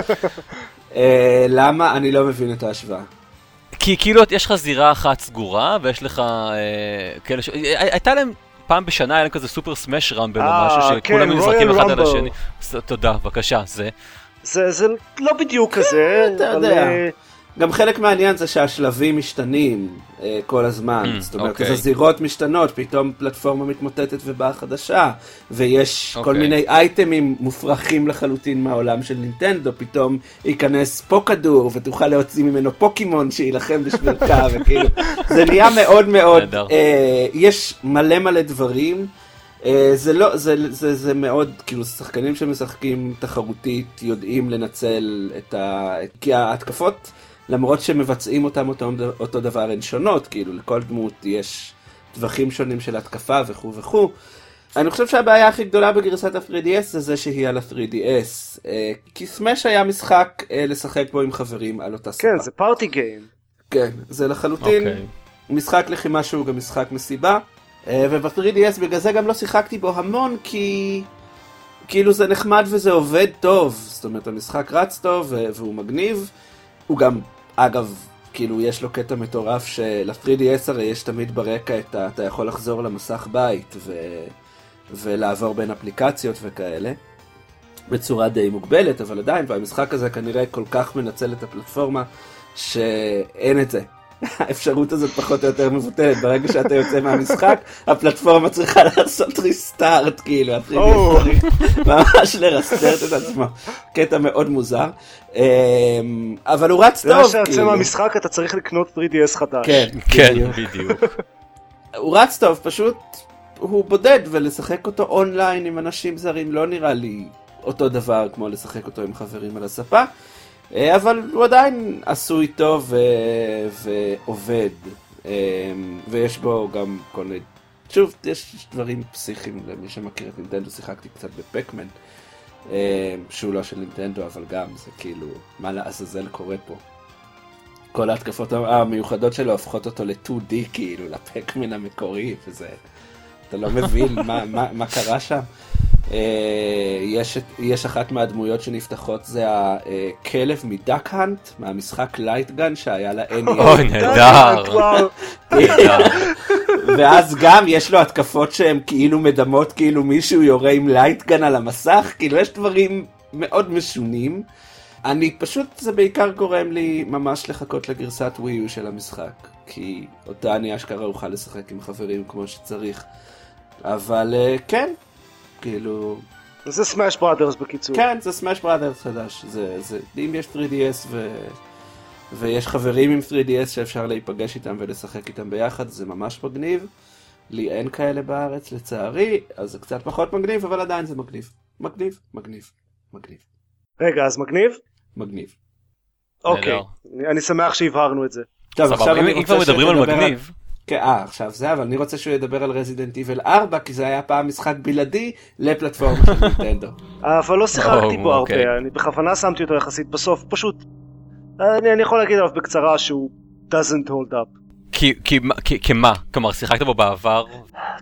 אה, למה? אני לא מבין את ההשוואה. כי כאילו יש לך זירה אחת סגורה, ויש לך אה, כאלה ש... אה, הייתה להם פעם בשנה, היה להם כזה סופר סמאש רמבל או משהו, שכולם כן, נזרקים Royal אחד על. השני. תודה, בבקשה, זה. זה זה לא בדיוק כזה, אתה אבל, יודע. גם חלק מהעניין זה שהשלבים משתנים אה, כל הזמן, Mm, זאת אומרת, אוקיי. אז הזירות משתנות, פתאום פלטפורמה מתמוטטת ובאה חדשה, ויש כל אוקיי. מיני אייטמים מופרכים לחלוטין מהעולם של נינטנדו, פתאום ייכנס פה כדור ותוכל להוציא ממנו פוקימון שיילחם בשבילך, וכאילו, זה נהיה מאוד מאוד. אה, יש מלא מלא דברים. אה, זה לא, זה, זה, זה מאוד, כאילו שחקנים שמשחקים תחרותית יודעים לנצל את ה... כי ההתקפות, למרות שמבצעים אותם אותו, אותו דבר, הן שונות, כאילו לכל דמות יש טווחים שונים של התקפה וכו' וכו'. אני חושב שהבעיה הכי גדולה בגרסת ה-3DS זה זה שהיא על ה-3DS. אה, כי סמאש היה משחק אה, לשחק בו עם חברים על אותה ספה. כן, זה פארטי גיים. כן, זה לחלוטין אוקיי. משחק לחימה שהוא גם משחק מסיבה. אה, וב-3DS בגלל זה גם לא שיחקתי בו המון כי כאילו זה נחמד וזה עובד טוב. זאת אומרת המשחק רץ טוב והוא מגניב. הוא גם, אגב, כאילו יש לו קטע מטורף של-3DS הרי יש תמיד ברקע את ה... אתה יכול לחזור למסך בית ו... ולעבור בין אפליקציות וכאלה. בצורה די מוגבלת, אבל עדיין, והמשחק הזה כנראה כל כך מנצל את הפלטפורמה, שאין את זה. האפשרות הזאת פחות או יותר מבוטלת, ברגע שאתה יוצא מהמשחק, הפלטפורמה צריכה לעשות ריסטארט, כאילו, ה-3DS או. צריך ממש לרסטרט את עצמו. קטע מאוד מוזר, אמ, אבל הוא רץ זה מה טוב, שיוצא כאילו. מהמשחק אתה צריך לקנות 3DS חדש. כן, כן, בדיוק. הוא רץ טוב, פשוט הוא בודד, ולשחק אותו אונליין עם אנשים זרים לא נראה לי אותו דבר כמו לשחק אותו עם חברים על הספה, אבל הוא עדיין עשוי טוב ו- ועובד, אה, ויש בו גם כל מיני... שוב, יש דברים פסיכיים למי שמכיר את נינטנדו, שיחקתי קצת בפקמן, אה, שהוא לא של נינטנדו, אבל גם זה כאילו, מה לעזאזל קורה פה. כל ההתקפות המיוחדות שלו הופכות אותו ל-2D כאילו, לפקמן המקורי, וזה... אתה לא מבין מה, מה, מה קרה שם. אה, יש, יש אחת מהדמויות שנפתחות זה הכלב מ Duck Hunt, מהמשחק light gun שהיה ל-NES. אוי. נהדר. ואז גם יש לו התקפות שהן כאילו מדמות כאילו מישהו יורה עם light gun על המסך, כאילו יש דברים מאוד משונים. אני פשוט, זה בעיקר גורם לי ממש לחכות לגרסת ווי יו של המשחק. כי אותה אני אשכרה אוכל לשחק עם חברים כמו שצריך. אבל אה, כן, כאילו, זה סמאש בראדרס בקיצור. כן, זה סמאש בראדרס חדש. זה, זה, אם יש 3DS ו... ויש חברים עם 3DS שאפשר להיפגש איתם ולשחק איתם ביחד, זה ממש מגניב. לי אין כאלה בארץ לצערי, אז זה קצת פחות מגניב, אבל עדיין זה מגניב. מגניב, מגניב, מגניב, רגע, אז מגניב? מגניב. אוקיי, אני- אני שמח שהבהרנו את זה. טוב, עכשיו אם- אני אם כבר רוצה מדברים על שתדבר מגניב, כן, אה, עכשיו זה, אבל אני רוצה שהוא ידבר על רזידנט איבל 4, כי זה היה פעם משחק בלעדי לפלטפורמה של נינטנדו. אבל לא שיחקתי בו אוקיי. הרבה, אני בכוונה שמתי אותו יחסית בסוף, פשוט... אני, אני יכול להגיד עליו בקצרה שהוא doesn't hold up. כי- מה- כמה? כלומר, שיחקת בו בעבר?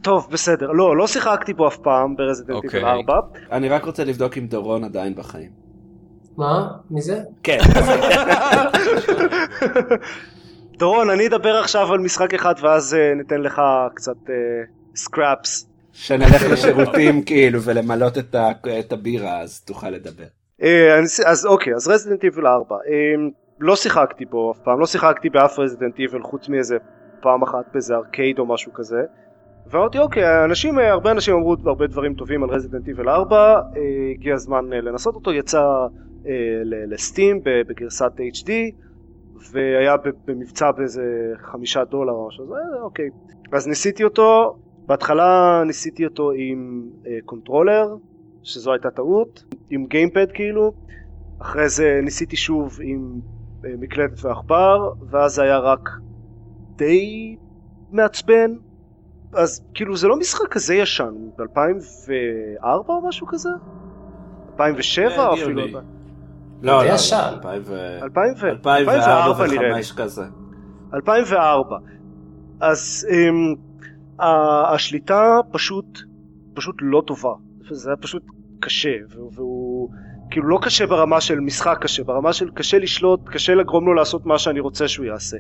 טוב, בסדר. לא, לא שיחקתי בו אף פעם ב Resident Evil אוקיי. 4. אני רק רוצה לבדוק אם דורון עדיין בחיים. מה? מי זה? כן. דורון, אני אדבר עכשיו על משחק אחד ואז אה, ניתן לך קצת scraps. שנלך לשירותים כאילו ולמלות את ה- את הבירה אז תוכל לדבר. אה, אז אוקיי, אז Resident Evil 4. אה, לא שיחקתי בו אף פעם, לא שיחקתי באף Resident Evil חוץ מאיזה פעם אחת באיזה ארקייד או משהו כזה. ואמרתי אוקיי, אנשים, אה, הרבה אנשים אמרו הרבה דברים טובים על רזידנט איבל 4, אה, הגיע הזמן אה, לנסות אותו, יצא אה, לסטים בגרסת HD, והיה במבצע באיזה חמישה דולר או משהו, אז אה, אוקיי. אז ניסיתי אותו, בהתחלה ניסיתי אותו עם אה, קונטרולר, שזו הייתה טעות, עם גיימפד כאילו, אחרי זה ניסיתי שוב עם אה, מקלדת ועכבר, ואז זה היה רק די מעצבן. אז כאילו זה לא משחק כזה ישן, ב-2004 או משהו כזה? 2007 אה, אפילו? לא, לא, ישן. 2000 ו- 2004 2004 נראה לי. ו-2005 כזה. 2004. אז um, השליטה פשוט, פשוט לא טובה. זה היה פשוט קשה, והוא, והוא כאילו לא קשה ברמה של משחק קשה, ברמה של קשה לשלוט, קשה לגרום לו לעשות מה שאני רוצה שהוא יעשה.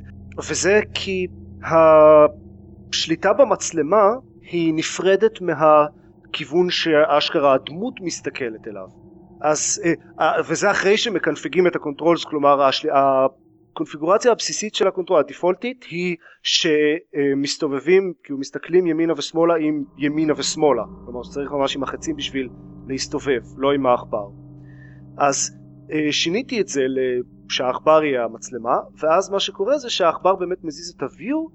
וזה כי השליטה במצלמה היא נפרדת מהכיוון שאשכרה הדמות מסתכלת אליו. אז, אה, אה, וזה אחרי שמקנפגים את ה controls, כלומר. הקונפיגורציה הבסיסית של הקונטרול הדיפולטית היא שמסתובבים כאילו מסתכלים ימינה ושמאלה עם ימינה ושמאלה כלומר שצריך ממש עם החצים בשביל להסתובב לא עם העכבר אז אה, שיניתי את זה שהעכבר יהיה המצלמה ואז מה שקורה זה שהעכבר באמת מזיז את הוויו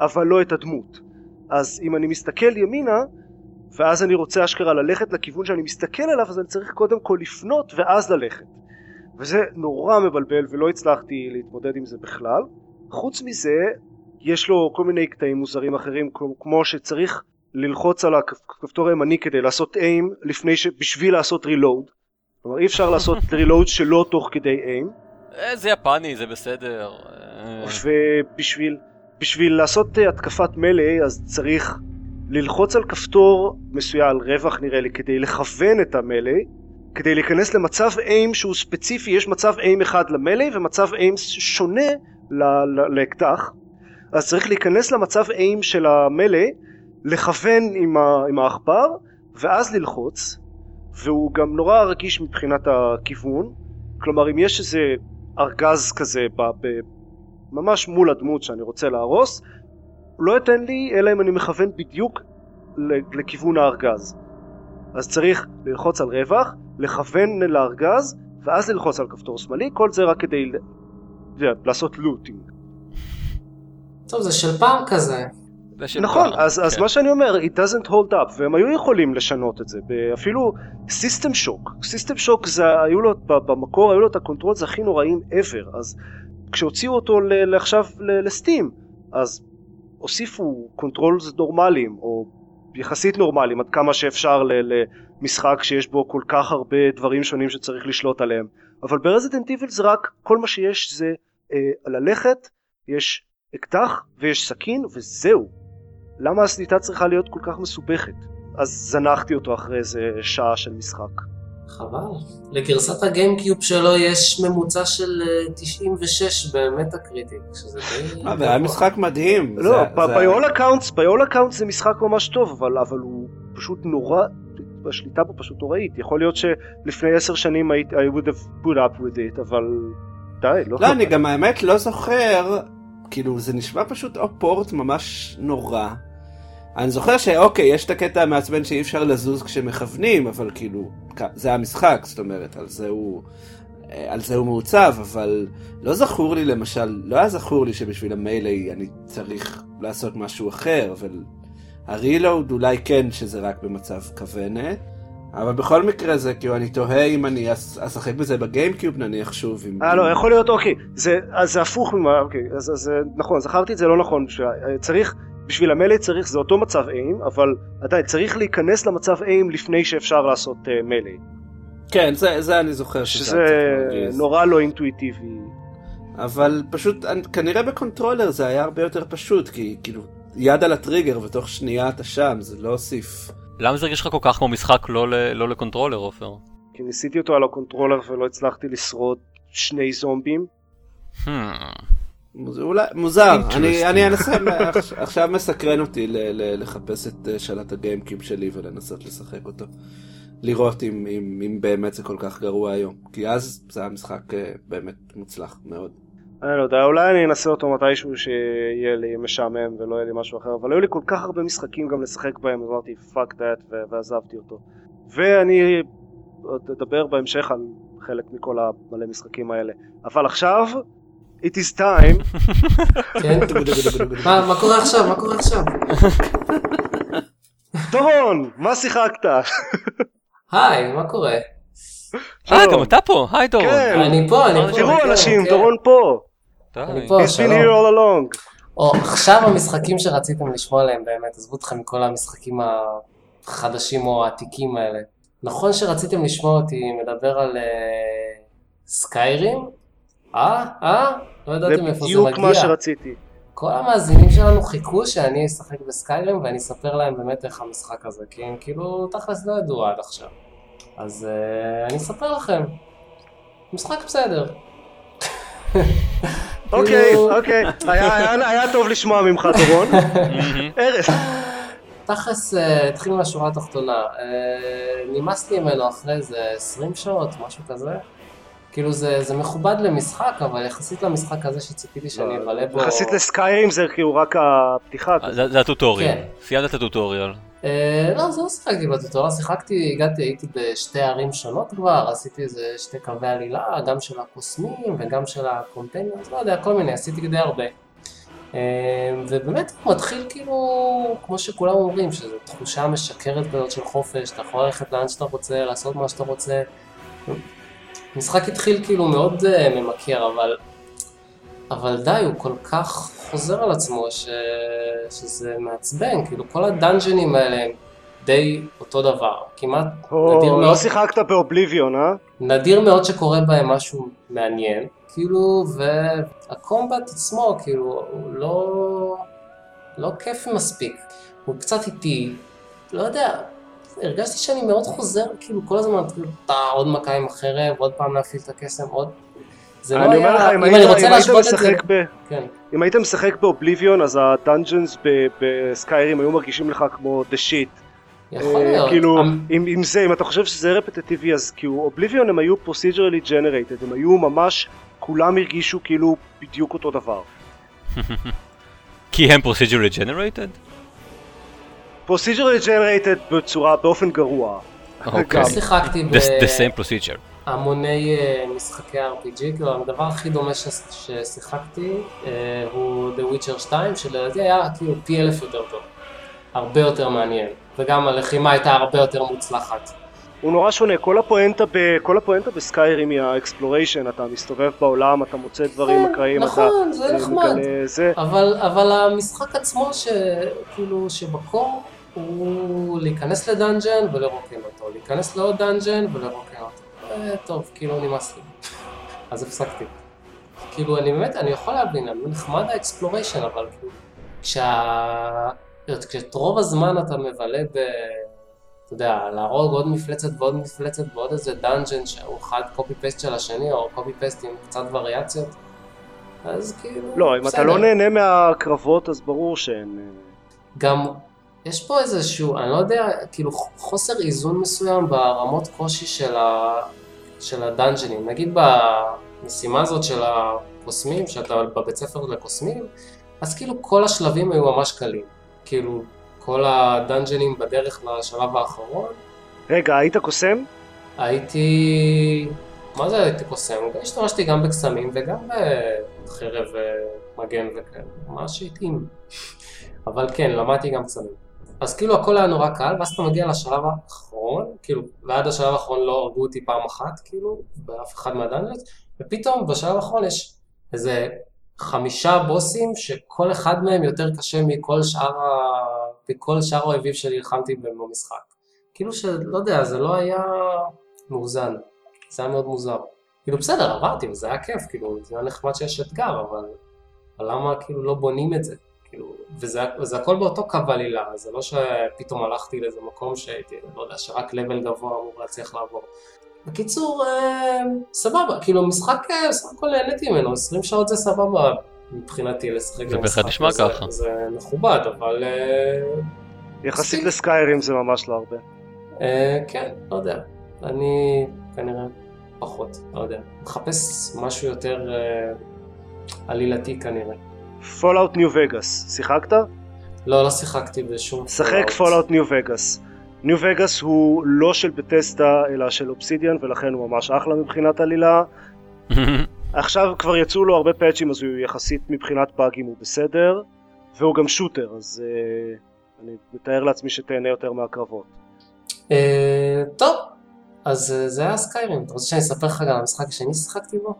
אבל לא את הדמות אז אם אני מסתכל ימינה ואז אני רוצה אשכרה ללכת לכיוון שאני מסתכל עליו אז אני צריך קודם כל לפנות ואז ללכת וזה נורא מבלבל ולא הצלחתי להתמודד עם זה בכלל. חוץ מזה, יש לו כל מיני קטעים מוזרים אחרים, כמו שצריך ללחוץ על הכפתור הימני כדי לעשות איים לפני ש... בשביל לעשות רילוד. כלומר אי אפשר לעשות רילוד שלא תוך כדי איים. אה, זה יפני, זה בסדר. ובשביל בשביל לעשות אה, התקפת מלא אז צריך ללחוץ על כפתור מסוים, על רווח נראה לי, כדי לכוון את המלא. כדי להיכנס למצב איים שהוא ספציפי יש מצב איים אחד למלא ומצב איים שונה לאקדח אז צריך להיכנס למצב איים של המלא לכוון עם, עם העכבר ואז ללחוץ והוא גם נורא רגיש מבחינת הכיוון כלומר אם יש איזה ארגז כזה ב, ב, ממש מול הדמות שאני רוצה להרוס הוא לא ייתן לי אלא אם אני מכוון בדיוק לכיוון הארגז אז צריך ללחוץ על רווח, לכוון לארגז, ואז ללחוץ על כפתור שמאלי, כל זה רק כדי לעשות looting. טוב, זה של פעם כזה. נכון, פעם, אז, אז כן. מה שאני אומר, it doesn't hold up, והם היו יכולים לשנות את זה, אפילו סיסטם שוק, סיסטם שוק זה, היו לו, במקור היו לו את ה controls הכי נוראים ever, אז כשהוציאו אותו עכשיו לסטים, אז הוסיפו controls נורמליים, או יחסית נורמליים עד כמה שאפשר למשחק שיש בו כל כך הרבה דברים שונים שצריך לשלוט עליהם. אבל ברזידנט איבל זה רק כל מה שיש זה אה, ללכת יש אקדח ויש סכין וזהו. למה השליטה צריכה להיות כל כך מסובכת? אז זנחתי אותו אחרי איזה שעה של משחק חבל. לגרסת הגיימקיוב שלו יש ממוצע של אה, 96 במטה קריטיק, שזה די... אה, זה היה משחק מדהים. לא, זה- ב- זה- by all accounts, by all accounts זה משחק ממש טוב, אבל, הוא פשוט נורא, השליטה בו פשוט נוראית. יכול להיות שלפני עשר שנים I would have put up with it, אבל די, לא לא, אני גם האמת לא זוכר, כאילו זה נשמע פשוט או פורט ממש נורא. אני זוכר שאוקיי, יש את הקטע המעצבן שאי אפשר לזוז כשמכוונים, אבל כאילו, זה המשחק, זאת אומרת, על זה הוא... אה, על זה הוא מעוצב, אבל לא זכור לי למשל, לא היה זכור לי שבשביל המיילי אני צריך לעשות משהו אחר, אבל ה reload אולי כן שזה רק במצב כוונת, אבל בכל מקרה זה כאילו אני תוהה אם אני אשחק בזה בגיימקיוב נניח שוב. עם- אה לא, יכול להיות, אוקיי, זה, אז זה הפוך ממה, אוקיי, אז, אז נכון, זכרתי את זה לא נכון, ש- אה, בשביל ה melee צריך, זה אותו מצב aim, אבל עדיין צריך להיכנס למצב aim לפני שאפשר לעשות uh, melee, כן, זה, זה אני זוכר שזה. נורא לא אינטואיטיבי. אבל פשוט אני- כנראה בקונטרולר זה היה הרבה יותר פשוט, כי כאילו יד על הטריגר ותוך שנייה אתה שם, זה לא הוסיף. למה זה הרגיש לך כל כך כמו משחק לא, ל- לא לקונטרולר, עופר? כי ניסיתי אותו על הקונטרולר ולא הצלחתי לשרוד שני זומבים. Hmm. אולי מוזר. אני, אני אנסה, עכש- עכשיו מסקרן אותי ל, ל, לחפש את אה, שלט הגיימקיוב שלי ולנסות לשחק אותו. לראות אם, אם, אם באמת זה כל כך גרוע היום, כי אז זה היה משחק אה, באמת מוצלח מאוד. אני לא יודע, אולי אני אנסה אותו מתישהו שיהיה לי משעמם ולא יהיה לי משהו אחר, אבל היו לי כל כך הרבה משחקים גם לשחק בהם, אז אמרתי fuck that ועזבתי אותו. ואני עוד אדבר בהמשך על חלק מכל המלא משחקים האלה. אבל עכשיו, it is time, כן? מה מה קורה עכשיו? מה קורה עכשיו? דורון, מה שיחקת? היי, מה קורה? אה. גם אתה פה, היי דורון. כן. אני פה, אני פה. תראו כן, אנשים, כן. דורון פה. אני פה, he's been שלום. here all along. או, עכשיו המשחקים שרציתם לשמוע עליהם באמת, עזבו אתכם מכל המשחקים החדשים או העתיקים האלה. נכון שרציתם לשמוע אותי מדבר על אה, סקיירים? אה? אה? לא זה ידעתם איפה זה בדיוק מגיע. מה שרציתי. כל המאזינים שלנו חיכו שאני אשחק בסקיירים ואני אספר להם באמת איך המשחק הזה, כי הם כאילו תכלס לא ידעו עד עכשיו. אז uh, אני אספר לכם. משחק בסדר. אוקיי, כאילו- אוקיי, היה- היה היה טוב לשמוע ממך דורון. ארז, תכלס אה, התחיל מהשורה התחתונה. אה, נמאס לי ממנו אחרי איזה 20 שעות, משהו כזה. כאילו זה, זה מכובד למשחק, אבל יחסית למשחק הזה שציפיתי שאני אבלה בו... יחסית לסקיירים זה כאילו רק הפתיחה. זה זה הטוטוריאל. כן. סיימת את הטוטוריאל. אה, לא, זה לא שיחקתי בטוטורל, שיחקתי, הגעתי, הייתי בשתי ערים שונות כבר, עשיתי איזה שתי קווי עלילה, גם של הקוסמים וגם של הקומפניונס, לא יודע, כל מיני, עשיתי די הרבה. אה, ובאמת הוא מתחיל כאילו, כמו שכולם אומרים, שזו תחושה משקרת כזאת של חופש, אתה יכול ללכת לאן שאתה רוצה, לעשות מה שאתה רוצה. המשחק התחיל כאילו מאוד uh, ממכר, אבל, אבל די, הוא כל כך חוזר על עצמו ש... שזה מעצבן, כאילו כל הדאנג'נים האלה הם די אותו דבר, כמעט נדיר או, מאוד, לא שיחקת באובליביון, אה? נדיר מאוד שקורה בהם משהו מעניין, כאילו, והקומבט עצמו, כאילו, הוא לא, לא כיף מספיק, הוא קצת איטי, לא יודע, הרגשתי שאני מאוד חוזר, כאילו, כל הזמן, כאילו, טה, עוד מכה עם החרב, עוד פעם להפעיל את הקסם, עוד... זה לא אני אומר לך, היה, אם אם היית אני רוצה אם היית להשוות את זה, משחק ב... כן, אם היית משחק באובליביון אז ה dungeons בסקיירים היו מרגישים לך כמו the shit. יכול להיות, כאילו, אמ- אם זה, אם אתה חושב שזה רפטטיבי אז כאילו אובליביון הם היו procedurally generated, הם היו ממש, כולם הרגישו כאילו בדיוק אותו דבר. כי הם procedurally generated? procedurally generated בצורה, באופן גרוע. אוקיי. שיחקתי ב... The the same procedure. המוני אה, משחקי RPG, כאילו הדבר הכי דומה ש... ששיחקתי אה, הוא The Witcher 2, שלדעתי היה כאילו פי אלף יותר טוב. הרבה יותר מעניין, וגם הלחימה הייתה הרבה יותר מוצלחת. הוא נורא שונה, כל הפואנטה, ב, כל הפואנטה בסקיירים היא ה exploration, אתה מסתובב בעולם, אתה מוצא דברים כן, אקראיים, נכון, אתה זה אה, נחמד. מגלה זה. אבל, אבל המשחק עצמו, שכאילו, שב core, הוא להיכנס ל dungeon ולרוקן אותו, להיכנס לעוד דאנג'ן ולרוקן אותו. אה, טוב, כאילו נמאס לי. אז הפסקתי. כאילו, אני באמת, אני יכול להבין, אני נחמד ה exploration, אבל כאילו, כשה... כשאת רוב הזמן אתה מבלה ב... אתה יודע, להרוג עוד מפלצת ועוד מפלצת ועוד איזה dungeon שהוא אחד copy paste של השני, או copy paste עם קצת וריאציות, אז כאילו, לא, אם אתה בסדר. לא נהנה מהקרבות אז ברור שאין... אה, גם יש פה איזשהו, אני לא יודע, כאילו חוסר איזון מסוים ברמות קושי של, ה, של הדאנג'נים. נגיד במשימה הזאת של הקוסמים, שאתה בבית ספר לקוסמים, אז כאילו כל השלבים היו ממש קלים. כאילו, כל הדאנג'נים בדרך לשלב האחרון, רגע, היית קוסם? הייתי... מה זה הייתי קוסם? השתמשתי גם בקסמים וגם בחרב ומגן וכאלה, ממש התאים. אבל כן, למדתי גם קסמים. אז כאילו הכל היה נורא קל, ואז אתה מגיע לשלב האחרון, כאילו, ועד השלב האחרון לא הרגו אותי פעם אחת, כאילו, באף אחד מהדאנג'נס, ופתאום בשלב האחרון יש איזה חמישה בוסים, שכל אחד מהם יותר קשה מכל שאר, ה... מכל שאר האויבים שנלחמתי בהם במשחק. כאילו שלא יודע, זה לא היה מאוזן, זה היה מאוד מוזר. כאילו בסדר, עברתי וזה היה כיף, כאילו, זה היה נחמד שיש אתגר, אבל, אבל למה כאילו לא בונים את זה? כאילו, וזה, וזה הכל באותו קו עלילה, זה לא שפתאום הלכתי לאיזה מקום שהייתי, לא יודע, שרק לבל גבוה אמור להצליח לעבור. בקיצור, אה, סבבה, כאילו משחק, אה, סך הכל נהניתי ממנו, 20 שעות זה סבבה מבחינתי לשחק זה בהחלט נשמע ככה. זה מכובד, אבל אה, יחסית. לסקיירים זה ממש לא הרבה. אה, כן, לא יודע, אני כנראה פחות, לא יודע, מחפש משהו יותר אה, עלילתי כנראה. פולאאוט ניו וגאס, שיחקת? לא, לא שיחקתי בשום שחק פולאאוט ניו וגאס. ניו וגאס הוא לא של בת'סדה אלא של אובסידיאן ולכן הוא ממש אחלה מבחינת עלילה. עכשיו כבר יצאו לו הרבה פאצ'ים אז הוא יחסית מבחינת באגים הוא בסדר והוא גם shooter אז uh, אני מתאר לעצמי שתהנה יותר מהקרבות. אה, טוב, אז אה, זה היה סקיירים, אתה רוצה שאני אספר לך גם על המשחק השני ששיחקתי בו?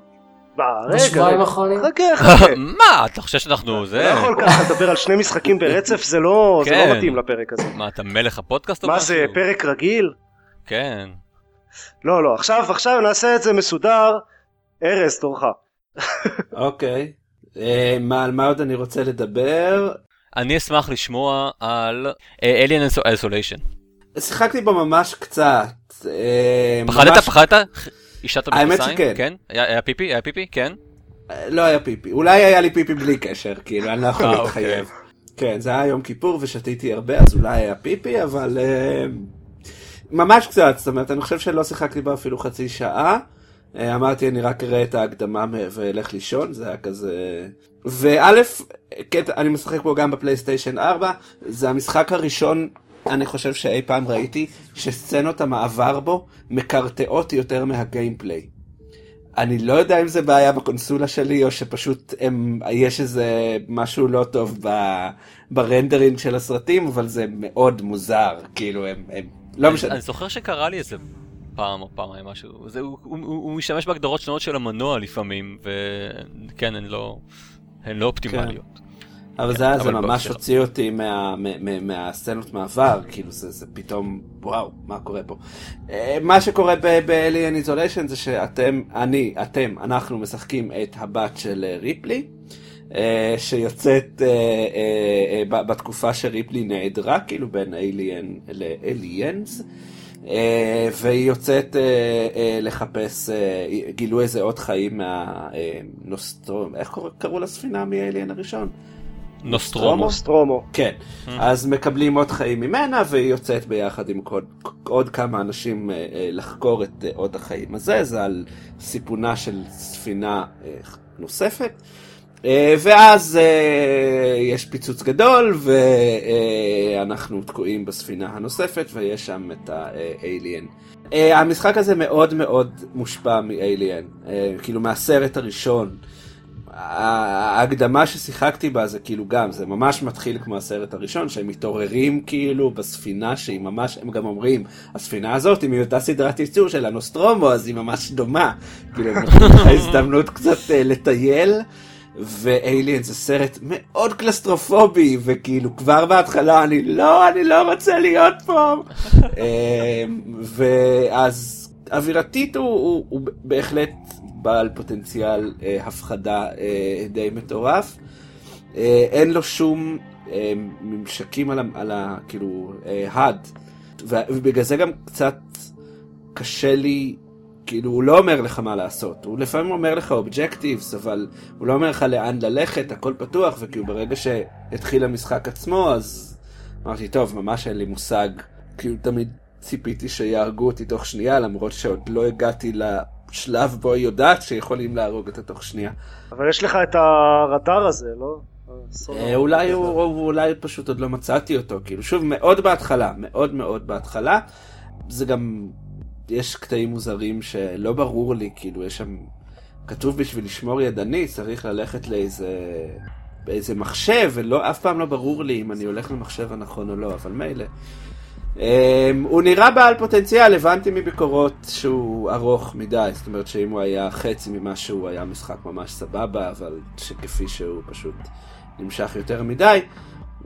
מה, בשבועיים האחרונים? חכה חכה. מה, אתה חושב שאנחנו אתה זה? לא יכול ככה לדבר על שני משחקים ברצף זה לא זה כן. לא מתאים לפרק הזה. מה, אתה מלך הפודקאסט או מה משהו? זה פרק רגיל? כן. לא לא עכשיו עכשיו נעשה את זה מסודר. ארז תורך. אוקיי. אה, מה, על מה עוד אני רוצה לדבר? אני אשמח לשמוע על אה, Alien Isolation. שיחקתי בו ממש קצת. אה, פחדת? פחדת? אישת האמת במכנסיים? שכן. כן? היה היה פיפי? היה פיפי? כן? לא היה פיפי. אולי היה לי פיפי בלי קשר, כאילו, אני לא יכול אה, להתחייב. כן, זה היה יום כיפור ושתיתי הרבה, אז אולי היה פיפי, אבל... אה, ממש קצת, זאת אומרת, אני חושב שלא שיחקתי בה אפילו חצי שעה. אה, אמרתי, אני רק אראה את ההקדמה ואלך לישון, זה היה כזה... וא', אני משחק בו גם בפלייסטיישן 4, זה המשחק הראשון, אני חושב שאי פעם ראיתי, שסצנות המעבר בו מקרטעות יותר מה gameplay. אני לא יודע אם זה בעיה בקונסולה שלי, או שפשוט הם, יש איזה משהו לא טוב ב, ב rendering של הסרטים, אבל זה מאוד מוזר, כאילו הם, הם לא משנה. אני זוכר שקרה לי איזה פעם או פעמיים משהו. זה, הוא, הוא, הוא, הוא משתמש בהגדרות שונות של המנוע לפעמים, וכן, הן לא, הן לא אופטימליות. אבל זה, היה- זה ממש סליחה. הוציא אותי מה, מה, מה, מהסצנות מעבר, כאילו זה, פתאום, וואו, מה קורה פה. אה, מה שקורה ב-Alien Isolation זה שאתם, אני, אתם, אנחנו משחקים את הבת של אה, ריפלי, אה, שיוצאת בתקופה שריפלי נעדרה, כאילו בין Alien ל-Aliens. אה, והיא יוצאת אה, אה, לחפש, אה, גילו איזה עוד חיים מהנוסטרום, איך קורא- קראו לספינה מ-Alien הראשון? נוסטרומו. סטרומו. כן, אז מקבלים עוד חיים ממנה והיא יוצאת ביחד עם עוד, עוד כמה אנשים אה, אה, לחקור את אה, עוד החיים הזה, זה על סיפונה של ספינה נוספת. ואז יש פיצוץ גדול ואנחנו תקועים בספינה הנוספת ויש שם את האליאן. המשחק הזה מאוד מאוד מושפע מאליאן, כאילו מהסרט הראשון. ההקדמה ששיחקתי בה זה כאילו גם, זה ממש מתחיל כמו הסרט הראשון, שהם מתעוררים כאילו בספינה שהיא ממש, הם גם אומרים, הספינה הזאת היא מאותה סדרת ייצור של הנוסטרומו, אז היא ממש דומה. כאילו, הם נותנים לך הזדמנות קצת אה, לטייל. ואליאן זה סרט מאוד קלאוסטרופובי וכאילו כבר בהתחלה אני לא אני לא רוצה להיות פה אה, ואז אווירתית הוא, הוא, הוא בהחלט בעל פוטנציאל אה, הפחדה אה, די מטורף. אה, אין לו שום אה, ממשקים על, ה- על ה... כאילו אה, הד ובגלל זה גם קצת קשה לי כאילו הוא לא אומר לך מה לעשות, הוא לפעמים אומר לך אובג'קטיבס, אבל הוא לא אומר לך לאן ללכת, הכל פתוח, וכאילו ברגע שהתחיל המשחק עצמו, אז אמרתי, טוב, ממש אין לי מושג, כאילו תמיד ציפיתי שיהרגו אותי תוך שנייה, למרות שעוד לא הגעתי לשלב בו היא יודעת שיכולים להרוג אותה תוך שנייה. אבל יש לך את הרדאר הזה, לא? אה, אולי הוא, הוא- אולי פשוט עוד לא מצאתי אותו, כאילו שוב מאוד בהתחלה, מאוד מאוד בהתחלה, זה גם, יש קטעים מוזרים שלא ברור לי, כאילו יש שם, כתוב בשביל לשמור ידני צריך ללכת לאיזה באיזה מחשב, ולא, אף פעם לא ברור לי אם אני הולך למחשב הנכון או לא, אבל מילא. Um, הוא נראה בעל פוטנציאל, הבנתי מביקורות שהוא ארוך מדי, זאת אומרת שאם הוא היה חצי ממה שהוא היה משחק ממש סבבה, אבל שכפי שהוא פשוט נמשך יותר מדי.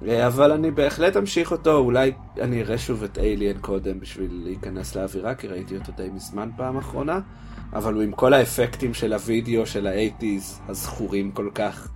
אה, אבל אני בהחלט אמשיך אותו, אולי אני אראה שוב את אליאן קודם בשביל להיכנס לאווירה, כי ראיתי אותו די מזמן פעם אחרונה, אבל הוא עם כל האפקטים של הוידאו של האייטיז הזכורים כל כך,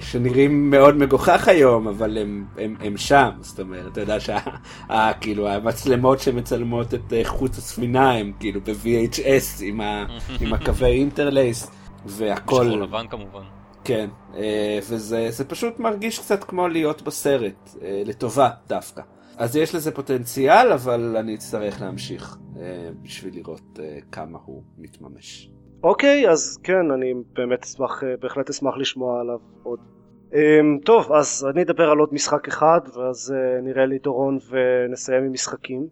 שנראים מאוד מגוחך היום, אבל הם, הם, הם שם, זאת אומרת, אתה יודע שכאילו המצלמות שמצלמות את אה, חוץ הספינה הם כאילו ב-VHS עם, ה, עם הקווי אינטרלייס, והכל... שחור לבן כמובן. כן, אה, וזה פשוט מרגיש קצת כמו להיות בסרט, אה, לטובה דווקא. אז יש לזה פוטנציאל, אבל אני אצטרך להמשיך אה, בשביל לראות כמה הוא מתממש. אוקיי, אז כן, אני באמת אשמח, בהחלט אשמח לשמוע עליו עוד. טוב, אז אני אדבר על עוד משחק אחד, ואז נראה לי דורון ונסיים עם משחקים.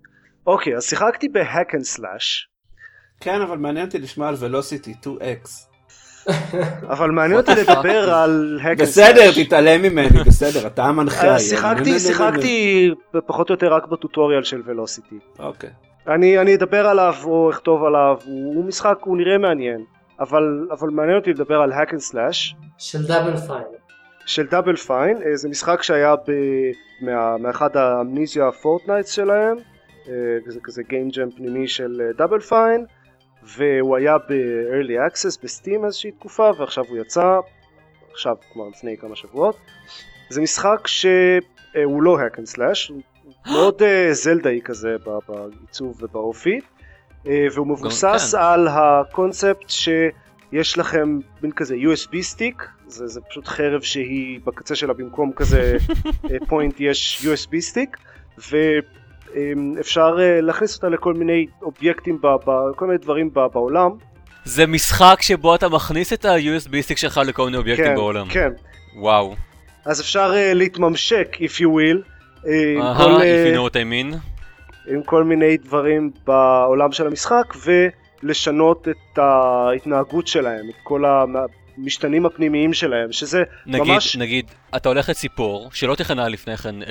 אוקיי, אז שיחקתי ב-Hack 'n' Slash. כן, אבל מעניין אותי לשמוע על Velocity 2X. אבל מעניין אותי לדבר על Hack בסדר, תתעלם ממני, בסדר, אתה המנחה. אה, שיחקתי, שיחקתי פחות או יותר רק בטוטוריאל של Velocity. אוקיי. אני אדבר עליו או אכתוב עליו, הוא משחק, הוא נראה מעניין, אבל מעניין אותי לדבר על Hack 'n' Slash. של דאבל פיין. של דאבל פיין, אה, זה משחק שהיה מאחד ה-Amnesia Fortnights שלהם, אה, זה כזה game jam פנימי של דאבל פיין. והוא היה ב-early access ב-Steam איזושהי תקופה ועכשיו הוא יצא עכשיו כלומר לפני כמה שבועות זה משחק שהוא לא hack and slash הוא מאוד uh, זלדאי כזה בעיצוב ובאופי uh, והוא מבוסס כן. על הקונספט שיש לכם מין כזה USB stick זה, זה פשוט חרב שהיא בקצה שלה במקום כזה point יש USB stick אפשר אה, להכניס אותה לכל מיני אובייקטים, כל מיני דברים בעולם. זה משחק שבו אתה מכניס את ה-USB stick שלך לכל מיני אובייקטים כן, בעולם. כן. וואו. אז אפשר uh, להתממשק, if you will. אהה, כל, if you know what I mean. עם כל מיני דברים בעולם של המשחק, ולשנות את ההתנהגות שלהם, את כל המשתנים הפנימיים שלהם, שזה נגיד, ממש... נגיד, אתה הולך לציפור, שלא תכננה לפני כן אה,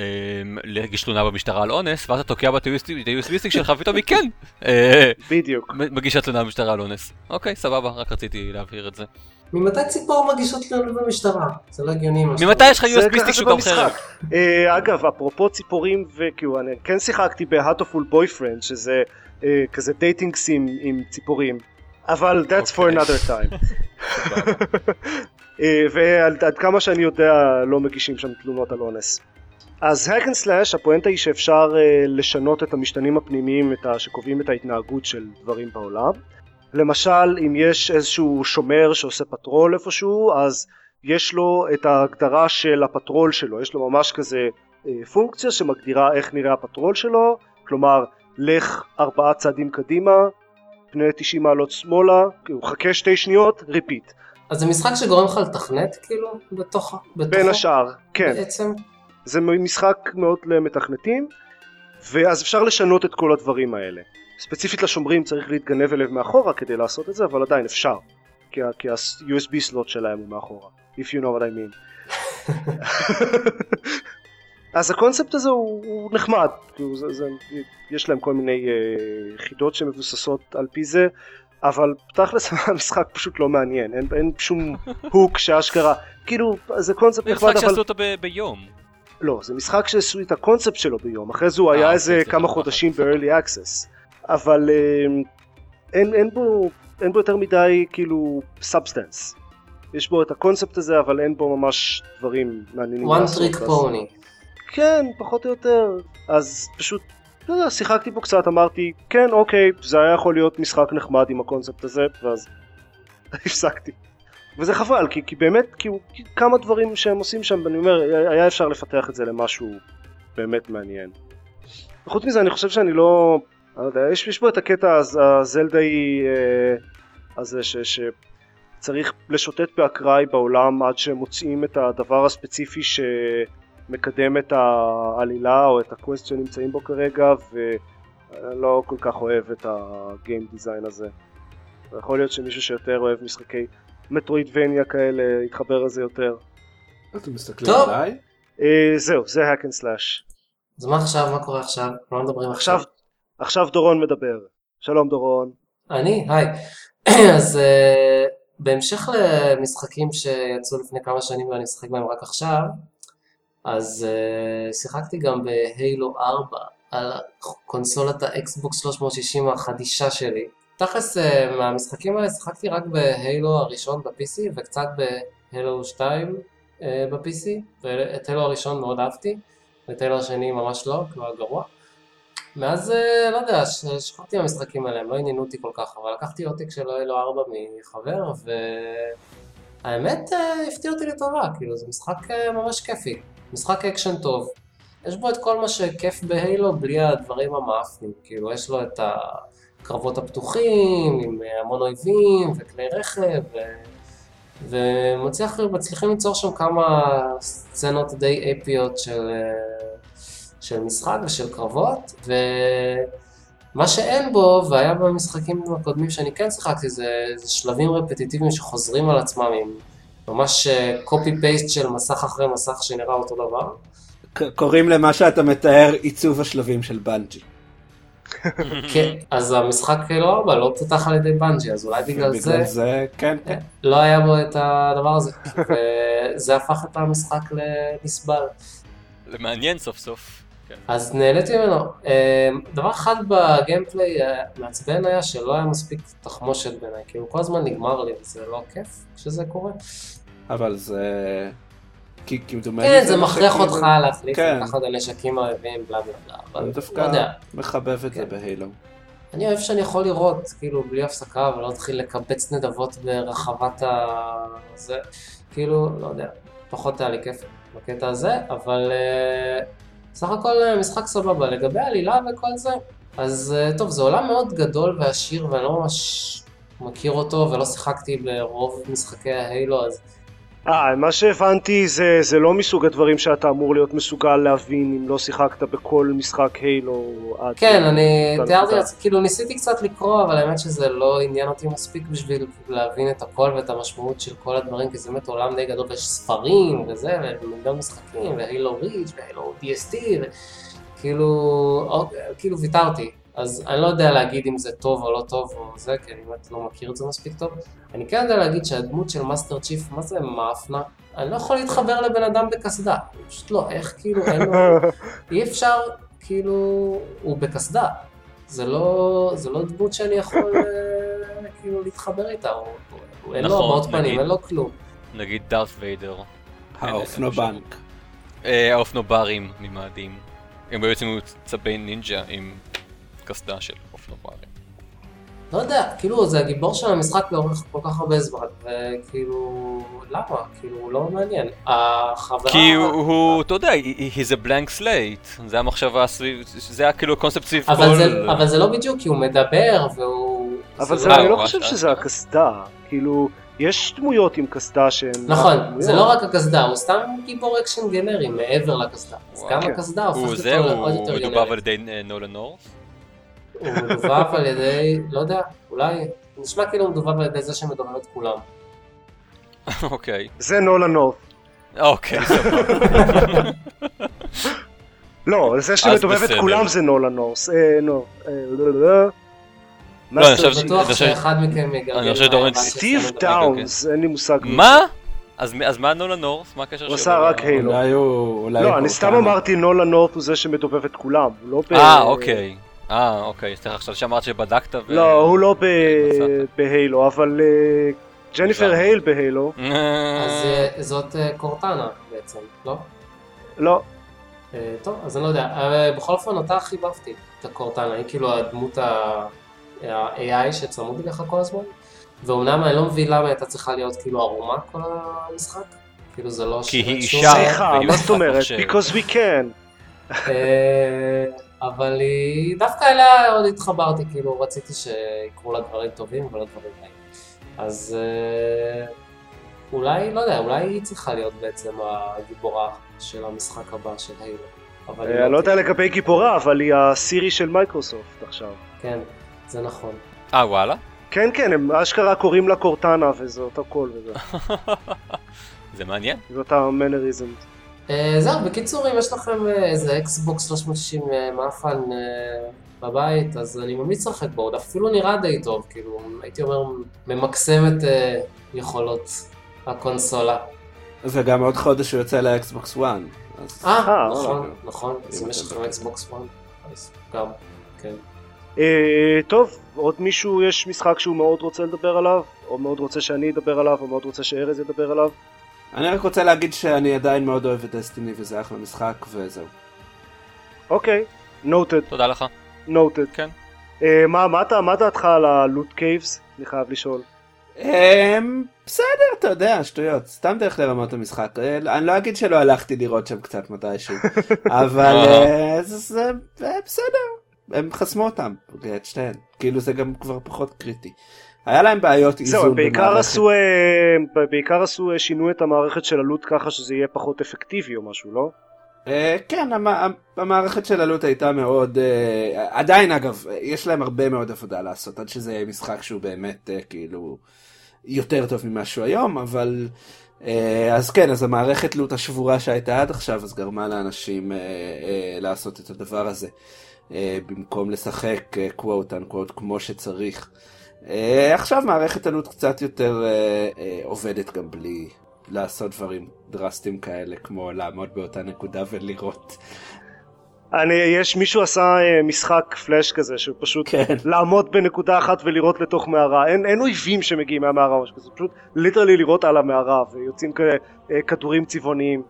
להגיש תלונה במשטרה על אונס, ואז אתה תוקע ה-USB שלך, ופתאום היא כן אה, בדיוק. מגישה תלונה במשטרה על אונס. אוקיי, סבבה, רק רציתי להבהיר את זה. ממתי ציפור מגישות תלונה במשטרה? זה לא הגיוני מה ממתי יש לך USB stick שהוא גם חרב? אה, אגב, אפרופו ציפורים, וכאילו, אני כן שיחקתי ב-Hatoful Boyfriend, שזה אה, כזה dating sim עם ציפורים. אבל that's for אוקיי. another time. אה, ועד כמה שאני יודע לא מגישים שם תלונות על אונס. אז hack and slash הפואנטה היא שאפשר uh, לשנות את המשתנים הפנימיים את ה, שקובעים את ההתנהגות של דברים בעולם. למשל אם יש איזשהו שומר שעושה patrol איפשהו אז יש לו את ההגדרה של ה-patrol שלו, יש לו ממש כזה uh, פונקציה שמגדירה איך נראה ה-patrol שלו, כלומר לך ארבעה צעדים קדימה, פני 90 מעלות שמאלה, הוא חכה שתי שניות, repeat. אז זה משחק שגורם לך לתכנת כאילו בתוך, בתוכו? בין השאר, כן. בעצם? זה משחק מאוד למתכנתים, ואז אפשר לשנות את כל הדברים האלה. ספציפית לשומרים צריך להתגנב אליהם מאחורה כדי לעשות את זה, אבל עדיין אפשר. כי ה-USB סלוט שלהם הוא מאחורה. If you know what I mean. אז הקונספט הזה הוא, הוא נחמד, כאילו זה, זה, יש להם כל מיני uh, יחידות שמבוססות על פי זה, אבל תכלס המשחק פשוט לא מעניין, אין, אין שום הוק שאשכרה, כאילו זה קונספט נחמד אבל... זה משחק שעשו אותו ב- ביום. לא, זה משחק שעשו את הקונספט שלו ביום, אחרי זה הוא היה אה, איזה כמה חודשים ב-early access, אבל uh, אין, אין, בו, אין בו יותר מדי כאילו substance. יש בו את הקונספט הזה אבל אין בו ממש דברים מעניינים. one trick pony. כן, פחות או יותר. אז פשוט, לא יודע, שיחקתי פה קצת, אמרתי, כן, אוקיי, זה היה יכול להיות משחק נחמד עם הקונספט הזה, ואז הפסקתי. וזה חבל, כי, כי באמת, כי, כי כמה דברים שהם עושים שם, אני אומר, היה אפשר לפתח את זה למשהו באמת מעניין. וחוץ מזה, אני חושב שאני לא... אני לא יודע, יש, יש בו את הקטע הזלדאי אה, הזה ש, שצריך לשוטט באקראי בעולם עד שמוצאים את הדבר הספציפי ש... מקדם את העלילה או את הקווסט שנמצאים בו כרגע ואני לא כל כך אוהב את הגיים דיזיין הזה. יכול להיות שמישהו שיותר אוהב משחקי metroidvania כאלה יתחבר לזה יותר. אתם מסתכלים טוב. עליי? אה, זהו, זה Hack 'n' Slash. אז מה עכשיו, מה קורה עכשיו? לא מדברים עכשיו, עכשיו דורון מדבר. שלום דורון. אני? היי. אז uh, בהמשך למשחקים שיצאו לפני כמה שנים ואני משחק בהם רק עכשיו, אז uh, שיחקתי גם ב-Halo 4 על קונסולת האקסבוקס 360 החדישה שלי. תכלס uh, מהמשחקים האלה שיחקתי רק בהיילו הראשון ב-PC וקצת בהיילו 2 uh, ב-PC, ואת הילו הראשון מאוד אהבתי, ואת הילו השני ממש לא, היה גרוע. מאז, אה, לא יודע, שכחתי מהמשחקים האלה, הם לא עניינו אותי כל כך, אבל לקחתי עותק של אלו 4 מחבר, והאמת אה, הפתיע אותי לטובה, כאילו זה משחק אה, ממש כיפי, משחק אקשן טוב. יש בו את כל מה שכיף ב-Halo בלי הדברים המאפנים, כאילו יש לו את הקרבות הפתוחים, עם אה, המון אויבים וכלי רכב, ו... ומצליחים ליצור שם כמה סצנות די אפיות של, אה, של משחק ושל קרבות, ומה שאין בו, והיה במשחקים הקודמים שאני כן שיחקתי, זה, זה שלבים רפטטיביים שחוזרים על עצמם עם ממש copy paste של מסך אחרי מסך שנראה אותו דבר. קוראים למה שאתה מתאר עיצוב השלבים של בנג'י. כן, אז המשחק הארבע, לא פותח על ידי בנג'י, אז אולי בגלל זה... בגלל זה, כן, כן. לא היה בו את הדבר הזה, וזה הפך את המשחק לנסבל. מעניין סוף סוף. כן. אז נהניתי ממנו. אה, דבר אחד ב-gameplay אה, מעצבן היה שלא היה מספיק תחמושת בעיניי, כאילו כל הזמן נגמר לי וזה לא כיף כשזה קורה. אבל זה... כי כמדומני כן, זה מכריח אותך להחליף כן. לקחת את הנשקים האויבים, בלה בלה בלה, אבל אני לא דווקא יודע. מחבב את זה כן. בהיילו. אני אוהב שאני יכול לראות, כאילו, בלי הפסקה, ולא להתחיל לקבץ נדבות ברחבת ה... זה, כאילו, לא יודע, פחות היה לי כיף בקטע הזה, אבל uh, סך הכל אה, משחק סבבה. לגבי העלילה וכל זה, אז uh, טוב, זה עולם מאוד גדול ועשיר, ואני לא ממש מכיר אותו, ולא שיחקתי ברוב משחקי ההיילו, אז אה, מה שהבנתי זה, זה לא מסוג הדברים שאתה אמור להיות מסוגל להבין אם לא שיחקת בכל משחק הילו עד... כן, אני אותה תיארתי. לעצמי, כאילו ניסיתי קצת לקרוא, אבל האמת שזה לא עניין אותי מספיק בשביל להבין את הכל ואת המשמעות של כל הדברים, כי זה באמת עולם די גדול, ויש ספרים וזה, ומיליון משחקים, והילו ריץ' והילו DST, וכאילו, אוקיי, כאילו ויתרתי. אז אני לא יודע להגיד אם זה טוב או לא טוב או זה, כי אני באמת לא מכיר את זה מספיק טוב. אני כן יודע להגיד שהדמות של Master Chief, מה זה מאפנה? אני לא יכול להתחבר לבן אדם בקסדה, פשוט לא, איך כאילו אין לו... אי אפשר, כאילו, הוא בקסדה. זה לא, זה לא דמות שאני יכול אה, כאילו להתחבר איתה, הוא, הוא, אין לו נכון, הבעות פנים, נגיד. אין לו כלום. נגיד דארת ויידר. האופנובנק. אה, האופנוברים ממאדים. הם בעצם היו צבי הנינג'ה עם קסדה של אופנוברים. לא יודע, כאילו זה הגיבור של המשחק לאורך כל כך הרבה זמן, וכאילו, למה? כאילו, הוא לא מעניין. החברה... כי הוא, הוא, אתה יודע, he- he's a blank slate. זה המחשבה סביב, זה היה כאילו קונספט סביב אבל כל... זה, אבל זה לא בדיוק, כי הוא מדבר, והוא... אבל אה, אני לא הוא חושב שזה. הקסדה. כאילו, יש דמויות עם קסדה שהן... נכון. זה לא רק הקסדה, הוא סתם גיבור אקשן גנרי מעבר לקסדה. אז. גם כן. הקסדה הוא הופכת זה, אותו הוא לעוד יותר מדובב גנרי. על ידי נולן נורס? הוא מדובב על ידי, לא יודע, אולי, נשמע כאילו הוא מדובב על ידי זה שמדובב את כולם. אוקיי. זה נולה נורף. אוקיי, סבבה. לא, זה שמדובב את. כולם זה נולה נורס. אה, נו. אה, לא, לא, לא. לא, אני חושב שאחד מכם יגלגל... אני חושב של סטיב סמל דאונס, אין לי מושג. מה? אז מה נולן נורס? מה הקשר הוא שלו? עשה רק הילו. אולי הוא... לא, הוא אני סתם. אמרתי נולה נורף הוא זה שמדובב את כולם. הוא לא. אה, אוקיי. אה, אוקיי. סליחה, עכשיו שאמרת שבדקת ו... לא, הוא לא ב- מצאת. בהיילו, אבל אה, ג'ניפר. הייל בהיילו. אז אה, זאת אה, קורטנה בעצם, לא? לא. טוב, אז אני לא יודע. בכל אופן, אותה חיבבתי, את הקורטנה. היא כאילו הדמות ה-AI שצמוד אליך כל הזמן. ואומנם אני לא מבין למה הייתה צריכה להיות כאילו ערומה כל המשחק. כאילו זה לא... כי היא אישה. סליחה, והיא מה זאת אומרת? Because we can. אבל היא, דווקא אליה עוד התחברתי, כאילו רציתי שיקרו לה דברים טובים ולא דברים רעים. אז אה, אולי, לא יודע, אולי היא צריכה להיות בעצם הגיבורה של המשחק הבא של הילו. אבל היא אה, אני לא יודע. לגבי גיבורה, אבל היא הסירי של מייקרוסופט עכשיו. כן, זה נכון. אה, וואלה? כן, כן, הם אשכרה קוראים לה קורטנה וזה אותו קול וזה. זה מעניין. זה אותה mannerisms. אה, זהו, בקיצור, אם יש לכם אה, איזה אקסבוקס 360 אה, מאפן בבית, אז אני ממליץ לשחק בו, עוד אפילו נראה די טוב, כאילו, הייתי אומר, ממקסם את יכולות הקונסולה. וגם עוד חודש הוא יוצא לאקסבוקס 1. אז- אה, נכון, וואלה. נכון, אז אם יש לכם אקסבוקס 1, אז גם, כן. טוב, עוד מישהו יש משחק שהוא מאוד רוצה לדבר עליו? או מאוד רוצה שאני אדבר עליו, או מאוד רוצה שארז ידבר עליו? אני רק רוצה להגיד שאני עדיין מאוד אוהב את דסטיני וזה אחלה משחק וזהו. אוקיי, נוטד, תודה לך. נוטד. כן. אה, מה, מה, אתה- מה דעתך על הלוט קייבס? אני חייב לשאול. אמ, בסדר, אתה יודע, שטויות, סתם דרך לרמות המשחק. אה, אני לא אגיד שלא הלכתי לראות שם קצת מתישהו, אבל אה, זה זה- אה, בסדר, הם חסמו אותם, את שתיהן, כאילו זה גם כבר פחות קריטי. היה להם בעיות זהו, איזון בעיקר. עשו, אה, בעיקר עשו, אה, שינו את המערכת של הלוט ככה שזה יהיה פחות אפקטיבי או משהו, לא? אה, כן, המ- המערכת של עלות הייתה מאוד, עדיין אגב, יש להם הרבה מאוד עבודה לעשות, עד שזה יהיה משחק שהוא באמת כאילו יותר טוב ממה שהוא היום, אבל אז כן, אז המערכת לוט השבורה שהייתה עד עכשיו, אז גרמה לאנשים לעשות את הדבר הזה, במקום לשחק quote unquote כמו שצריך. אה, עכשיו מערכת ה-loot קצת יותר אה, אה, עובדת גם בלי לעשות דברים דרסטיים כאלה, כמו לעמוד באותה נקודה ולראות. אני, יש מישהו עשה משחק פלאש כזה שהוא פשוט כן. לעמוד בנקודה אחת ולראות לתוך מערה אין, אין אויבים שמגיעים מהמערה או משהו כזה פשוט literally לירות על המערה ויוצאים כאלה כדורים צבעוניים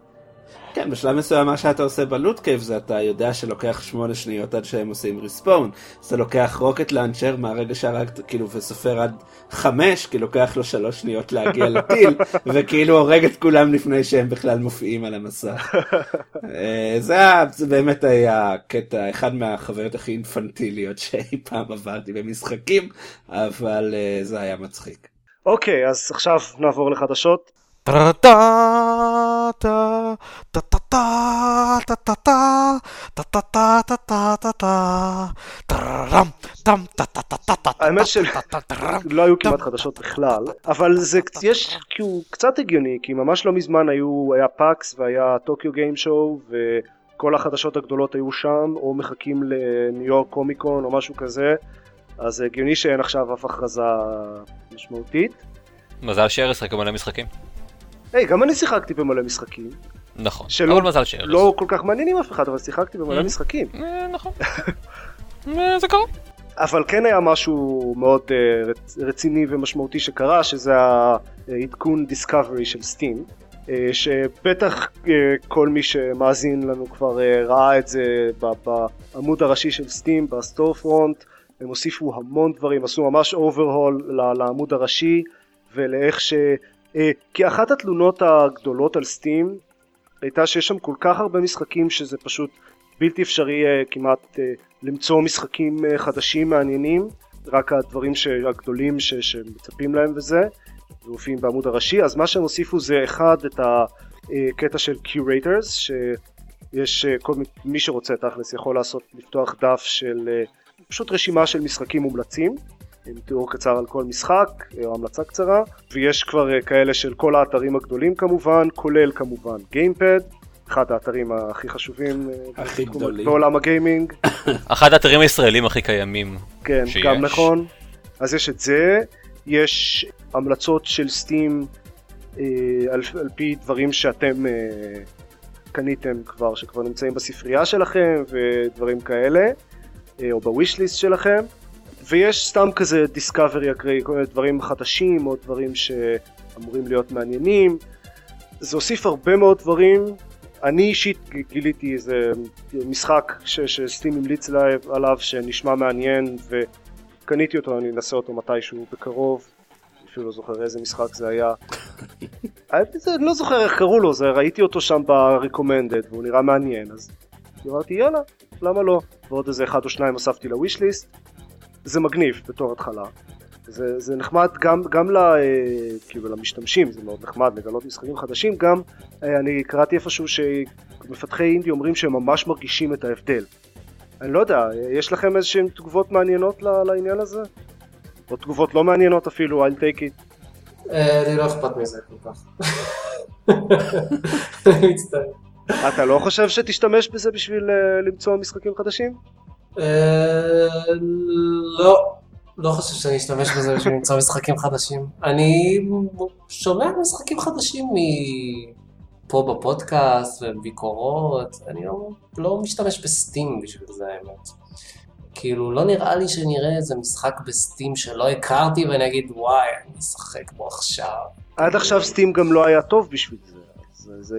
כן, בשלב מסוים מה שאתה עושה ב-loot cave זה אתה יודע שלוקח שמונה שניות עד שהם עושים respawn. אז אתה לוקח rocket launcher מהרגע שהרגת, כאילו, וסופר עד חמש, כי לוקח לו שלוש שניות להגיע לטיל, וכאילו הורג את כולם לפני שהם בכלל מופיעים על המסך. אה, זה, היה- זה באמת היה קטע, אחד מהחוויות הכי אינפנטיליות שאי פעם עברתי במשחקים, אבל אה, זה היה מצחיק. אוקיי אז עכשיו נעבור לחדשות האמת של- לא היו כמעט חדשות בכלל אבל זה יש כאילו קצת הגיוני כי ממש לא מזמן היו היה PAX והיה Tokyo Game Show וכל החדשות הגדולות היו שם או מחכים לניו יורק Comic Con או משהו כזה אז הגיוני שאין עכשיו אף הכרזה משמעותית מזל שארז רק מלא משחקים. היי גם אני שיחקתי במלא משחקים נכון. שלא- אבל מזל שארז. לא כל כך מעניינים אף אחד אבל שיחקתי במלא Mm. משחקים אה, נכון. אה, זה קרה. אבל כן היה משהו מאוד רצ, רציני ומשמעותי שקרה שזה העדכון דיסקאברי של סטים שבטח כל מי שמאזין לנו כבר ראה את זה בעמוד הראשי של Steam ב-storefront הם הוסיפו המון דברים עשו ממש overhaul לעמוד הראשי ולאיך ש... כי אחת התלונות הגדולות על Steam הייתה שיש שם כל כך הרבה משחקים שזה פשוט בלתי אפשרי אה, כמעט אה, למצוא משחקים חדשים מעניינים. רק הדברים הגדולים ש- שמצפים להם וזה ומופיעים בעמוד הראשי. אז מה שהם הוסיפו זה אחד את הקטע של curators שיש כל מי, שרוצה תכלס יכול לעשות לפתוח דף של פשוט רשימה של משחקים מומלצים עם תיאור קצר על כל משחק או המלצה קצרה ויש כבר uh, כאלה של כל האתרים הגדולים כמובן כולל כמובן גיימפד אחד האתרים הכי חשובים uh, הכי גדולים. בעולם הגיימינג אחד האתרים הישראלים הכי קיימים. כן, שיש. גם נכון. אז יש את זה, יש המלצות של סטים אה, על, על פי דברים שאתם אה, קניתם כבר, שכבר נמצאים בספרייה שלכם ודברים כאלה, אה, או בוויש ליסט שלכם, ויש סתם כזה דיסקאברי אקראי, כל מיני דברים חדשים או דברים שאמורים להיות מעניינים. זה הוסיף הרבה מאוד דברים. אני אישית גיליתי איזה משחק ש- שסטים המליץ עליו, שנשמע מעניין וקניתי אותו, אני אנסה אותו מתישהו בקרוב. אפילו לא זוכר איזה משחק זה היה. אני לא זוכר איך קראו לו, זה, ראיתי אותו שם ב-recommended והוא נראה מעניין, אז אמרתי יאללה, למה לא? ועוד איזה אחד או שניים הוספתי לוויש ליסט. זה מגניב בתור התחלה. זה, זה נחמד גם, גם ל, אה, כאילו למשתמשים, זה מאוד נחמד לגלות משחקים חדשים, גם אה, אני קראתי איפשהו שמפתחי אינדי אומרים שהם ממש מרגישים את ההבדל. אני לא יודע, יש לכם איזשהן תגובות מעניינות לעניין הזה? או תגובות לא מעניינות אפילו, I'll take it. אה, לי לא אכפת מזה כל כך. אני מצטער. אתה לא חושב שתשתמש בזה בשביל למצוא משחקים חדשים? אה, לא, לא חושב שאני אשתמש בזה בשביל למצוא משחקים חדשים. אני שומע משחקים חדשים מפה בפודקאסט וביקורות, אני לא, לא משתמש בסטים בשביל זה האמת. כאילו, לא נראה לי שנראה איזה משחק בסטים שלא הכרתי ואני אגיד וואי, אני אשחק בו עכשיו. עד עכשיו סטים גם לא היה טוב בשביל זה.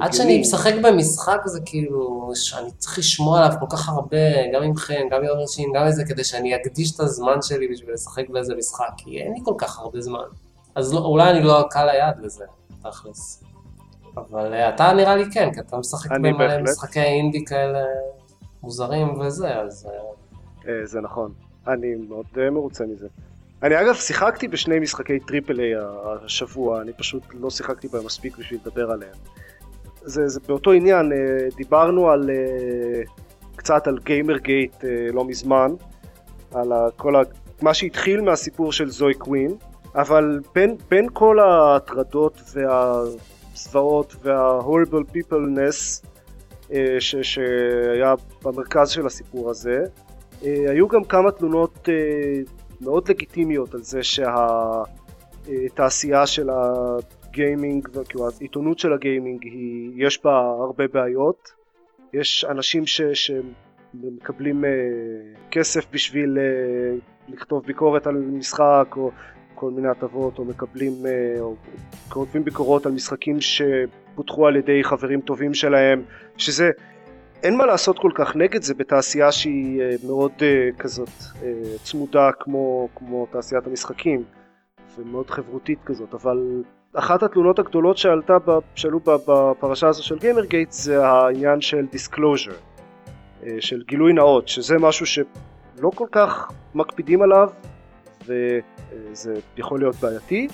עד. שאני משחק במשחק זה כאילו, שאני צריך לשמוע עליו כל כך הרבה, גם ממכם, גם מעומר שין, גם איזה, כדי שאני אקדיש את הזמן שלי בשביל לשחק באיזה משחק, כי אין לי כל כך הרבה זמן. אז לא, אולי אני לא קל היד לזה, תכלס. אבל אה, אתה נראה לי כן, כי אתה משחק במלא. משחקי אינדי כאלה מוזרים וזה, אז... אה, אה, זה נכון. אני מאוד מרוצה מזה. אני אגב שיחקתי בשני משחקי triple A השבוע, אני פשוט לא שיחקתי בהם מספיק בשביל לדבר עליהם. זה, זה באותו עניין, אה, דיברנו על אה, קצת על גיימר גייט אה, לא מזמן, על כל ה, מה שהתחיל מהסיפור של זואי קווין, אבל בין, בין כל ההטרדות והזוועות וה-horrible peopleness ש, שהיה במרכז של הסיפור הזה, היו גם כמה תלונות מאוד לגיטימיות על זה שהתעשייה של הגיימינג, כאילו העיתונות של הגיימינג, היא, יש בה הרבה בעיות. יש אנשים ש, שמקבלים אה, כסף בשביל אה, לכתוב ביקורת על משחק או כל מיני הטבות, או מקבלים, אה, או כותבים ביקורות על משחקים שפותחו על ידי חברים טובים שלהם, שזה אין מה לעשות כל כך נגד זה בתעשייה שהיא אה, מאוד אה, כזאת אה, צמודה כמו, כמו תעשיית המשחקים ומאוד חברותית כזאת אבל אחת התלונות הגדולות שעלתה, שעלו בפרשה הזו של גיימרגייט זה העניין של disclosure של גילוי נאות שזה משהו שלא כל כך מקפידים עליו וזה יכול להיות בעייתי.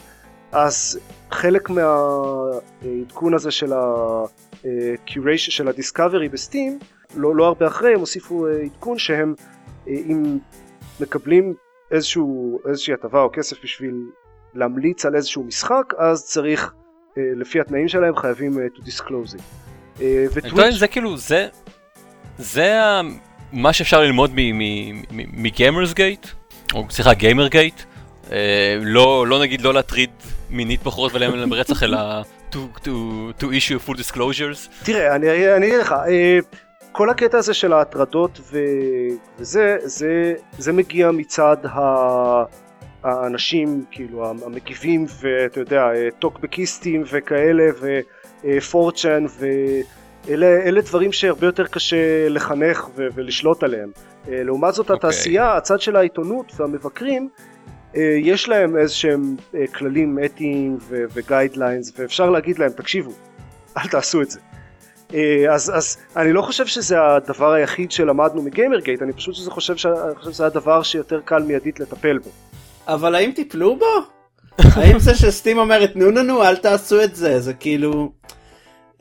אז חלק מהעדכון הזה של ה-curation של הדיסקאברי בסטים לא, לא הרבה אחרי הם הוסיפו אה, עדכון שהם אה, אם מקבלים איזשהו, איזושהי הטבה או כסף בשביל להמליץ על איזשהו משחק אז צריך אה, לפי התנאים שלהם חייבים אה, to disclose it. אה, וטוויץ' זה כאילו, זה, זה מה שאפשר ללמוד מגיימרס גייט, או סליחה, גיימר גייט. לא, לא נגיד לא להטריד מינית בחורות ולהם להם רצח, אלא to, to, to issue full disclosures. תראה, אני, אגיד לך, כל הקטע הזה של ההטרדות וזה, זה, זה מגיע מצד ה, האנשים, כאילו המגיבים, ואתה יודע, אה, טוקבקיסטים וכאלה, ופורצ'ן, ואלה אלה דברים שהרבה יותר קשה לחנך ו, ולשלוט עליהם. אה, לעומת זאת אוקיי. התעשייה, הצד של העיתונות והמבקרים, אה, יש להם איזה שהם כללים אתיים וגיידליינס ואפשר להגיד להם תקשיבו אל תעשו את זה. אז, אז אני לא חושב שזה הדבר היחיד שלמדנו מגיימרגייט אני פשוט שזה חושב, ש... חושב שזה הדבר שיותר קל מיידית לטפל בו. אבל האם טיפלו בו? האם זה שסטים אומרת נו נו נו אל תעשו את זה זה כאילו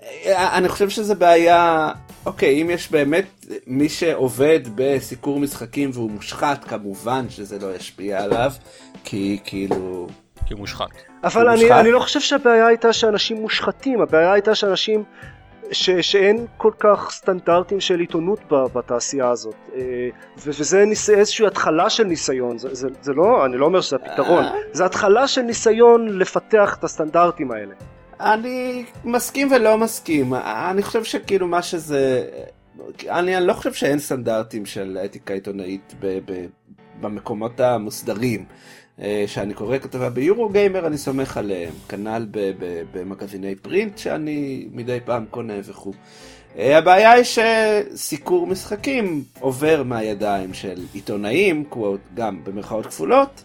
אה, אני חושב שזה בעיה אוקיי אם יש באמת מי שעובד בסיקור משחקים והוא מושחת כמובן שזה לא ישפיע עליו כי כאילו כי הוא מושחת. אבל אני, מושחת? אני לא חושב שהבעיה הייתה שאנשים מושחתים הבעיה הייתה שאנשים ש, שאין כל כך סטנדרטים של עיתונות ב- בתעשייה הזאת אה, ו- וזה ניס, איזושהי התחלה של ניסיון זה, זה, זה לא אני לא אומר שזה הפתרון אה. זה התחלה של ניסיון לפתח את הסטנדרטים האלה. אני מסכים ולא מסכים אני חושב שכאילו מה שזה אני, אני לא חושב שאין סטנדרטים של אתיקה עיתונאית ב, ב, במקומות המוסדרים. אה, שאני קורא כתבה ביורו גיימר אני סומך עליהם כנ"ל במגזיני פרינט שאני מדי פעם קונה וכו'. אה, הבעיה היא שסיקור משחקים עובר מהידיים של עיתונאים, גם במרכאות כפולות,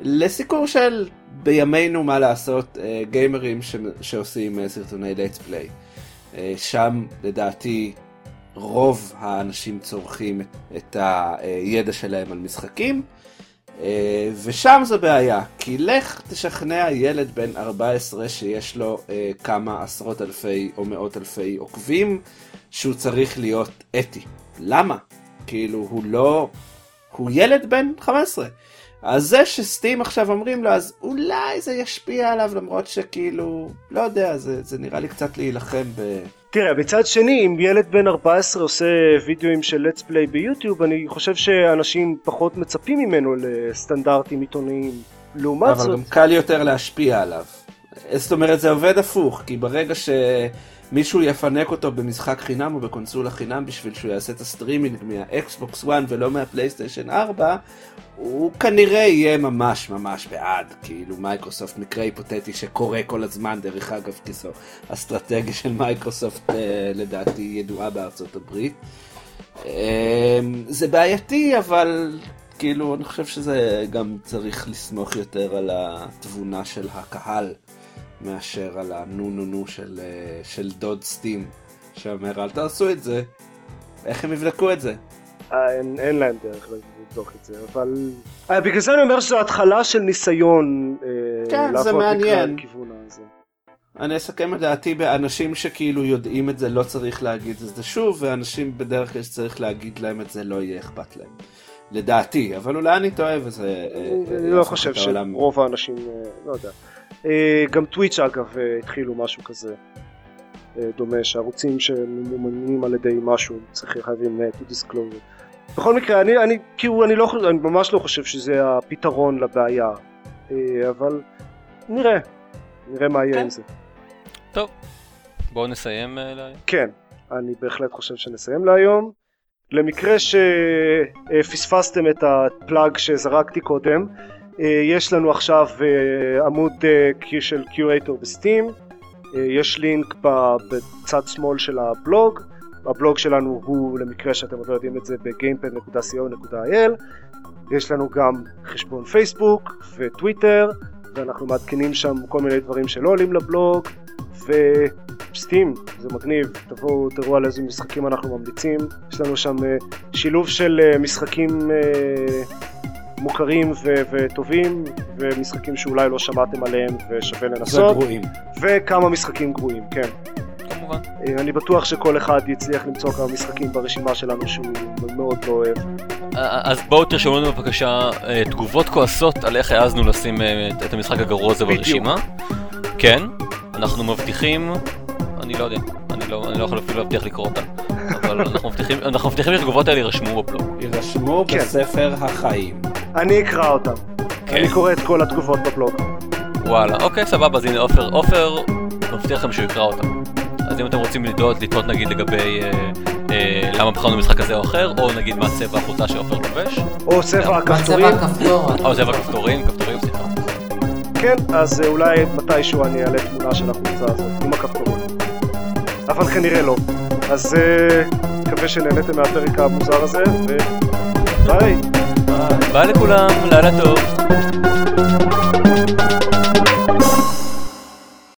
לסיקור של בימינו מה לעשות אה, גיימרים ש- שעושים סרטוני play. אה, שם לדעתי רוב האנשים צורכים את הידע שלהם על משחקים. אה, ושם זו בעיה, כי לך תשכנע ילד בן 14 שיש לו אה, כמה עשרות אלפי או מאות אלפי עוקבים, שהוא צריך להיות אתי. למה? כאילו, הוא לא... הוא ילד בן 15. אז זה שסטים עכשיו אומרים לו, אז אולי זה ישפיע עליו, למרות שכאילו, לא יודע, זה, זה נראה לי קצת להילחם ב... תראה, מצד שני, אם ילד בן 14 עושה וידאוים של let's play ביוטיוב, אני חושב שאנשים פחות מצפים ממנו לסטנדרטים עיתונאיים. לעומת אבל זאת... גם קל יותר להשפיע עליו. זאת אומרת, זה עובד הפוך, כי ברגע שמישהו יפנק אותו במשחק חינם או בקונסולה חינם בשביל שהוא יעשה את ה-streaming מהאקסבוקס 1 ולא מהפלייסטיישן 4, הוא כנראה יהיה ממש ממש בעד, כאילו מייקרוסופט, מקרה היפותטי שקורה כל הזמן, דרך אגב, כי זו אסטרטגיה של מייקרוסופט אה, לדעתי ידועה בארצות הברית. אה, זה בעייתי, אבל כאילו, אני חושב שזה גם צריך לסמוך יותר על התבונה של הקהל, מאשר על הנו נו נו של, אה, של דוד סטים, שאומר אל תעשו את זה, איך הם יבדקו את זה? אה, אין, אין להם דרך לבדוק את זה, אבל... אה, בגלל זה אני אומר שזו התחלה של ניסיון אה, כן, זה לעבוד מעניין. לקראת הכיוון הזה. אני אסכם את דעתי באנשים שכאילו יודעים את זה לא צריך להגיד את זה שוב, ואנשים בדרך כלל שצריך להגיד להם את זה לא יהיה אכפת להם. לדעתי, אבל אולי אני טועה וזה... אה, אני אה, לא חושב. שרוב האנשים, אה, לא יודע. אה, גם טוויץ' אגב אה, התחילו משהו כזה אה, דומה, שערוצים שממומנים על ידי משהו צריכים חייבים to disclose. בכל מקרה, אני, אני, כאילו, אני, לא, אני ממש לא חושב שזה הפתרון לבעיה, אבל נראה, נראה מה יהיה כן. עם זה. טוב, בואו נסיים להיום. כן, אני בהחלט חושב שנסיים להיום. למקרה שפספסתם את הפלאג שזרקתי קודם, יש לנו עכשיו אה, עמוד אה, של קיורייטור בסטים, אה, יש לינק בצד שמאל של הבלוג, הבלוג שלנו הוא למקרה שאתם עוד לא יודעים את זה ב-gamepad.co.il, יש לנו גם חשבון פייסבוק וטוויטר, ואנחנו מעדכנים שם כל מיני דברים שלא עולים לבלוג, וסטים, זה מגניב, תבואו תראו על איזה משחקים אנחנו ממליצים, יש לנו שם אה, שילוב של אה, משחקים אה, מוכרים ו- וטובים, ומשחקים שאולי לא שמעתם עליהם ושווה זה לנסות, גרועים. וכמה משחקים גרועים, כן. כמובן. אה, אני בטוח שכל אחד יצליח למצוא כמה משחקים ברשימה שלנו שהוא מאוד לא אוהב. אה, אז בואו תרשמו לנו בבקשה אה, תגובות כועסות על איך העזנו לשים אה, את- המשחק הגרוע הזה. ברשימה. כן, אנחנו מבטיחים, אני לא יודע, אני לא אני לא יכול אפילו להבטיח לקרוא אותם, אבל אנחנו מבטיחים אנחנו מבטיחים שהתגובות האלה יירשמו בפלוג. יירשמו כן. בספר החיים. אני אקרא אותם. כן. אני קורא את כל התגובות בבלוג. וואלה, אוקיי, סבבה, אז הנה עופר, עופר מבטיח לכם שהוא יקרא אותם. אז אם אתם רוצים לדעות, לטעות נגיד לגבי אה, אה, למה בחרנו משחק כזה או אחר, או נגיד מה צבע החולצה שעופר לובש, או צבע הכפתורים. או צבע כפתורים, כפתורים, סליחה. כן, אז אה, אולי מתישהו אני אעלה תמונה של החולצה הזאת עם הכפתורים. אבל כנראה לא. אז אה, מקווה שנהניתם מהפרק המוזר הזה, וביי. ביי לכולם, לילה טוב.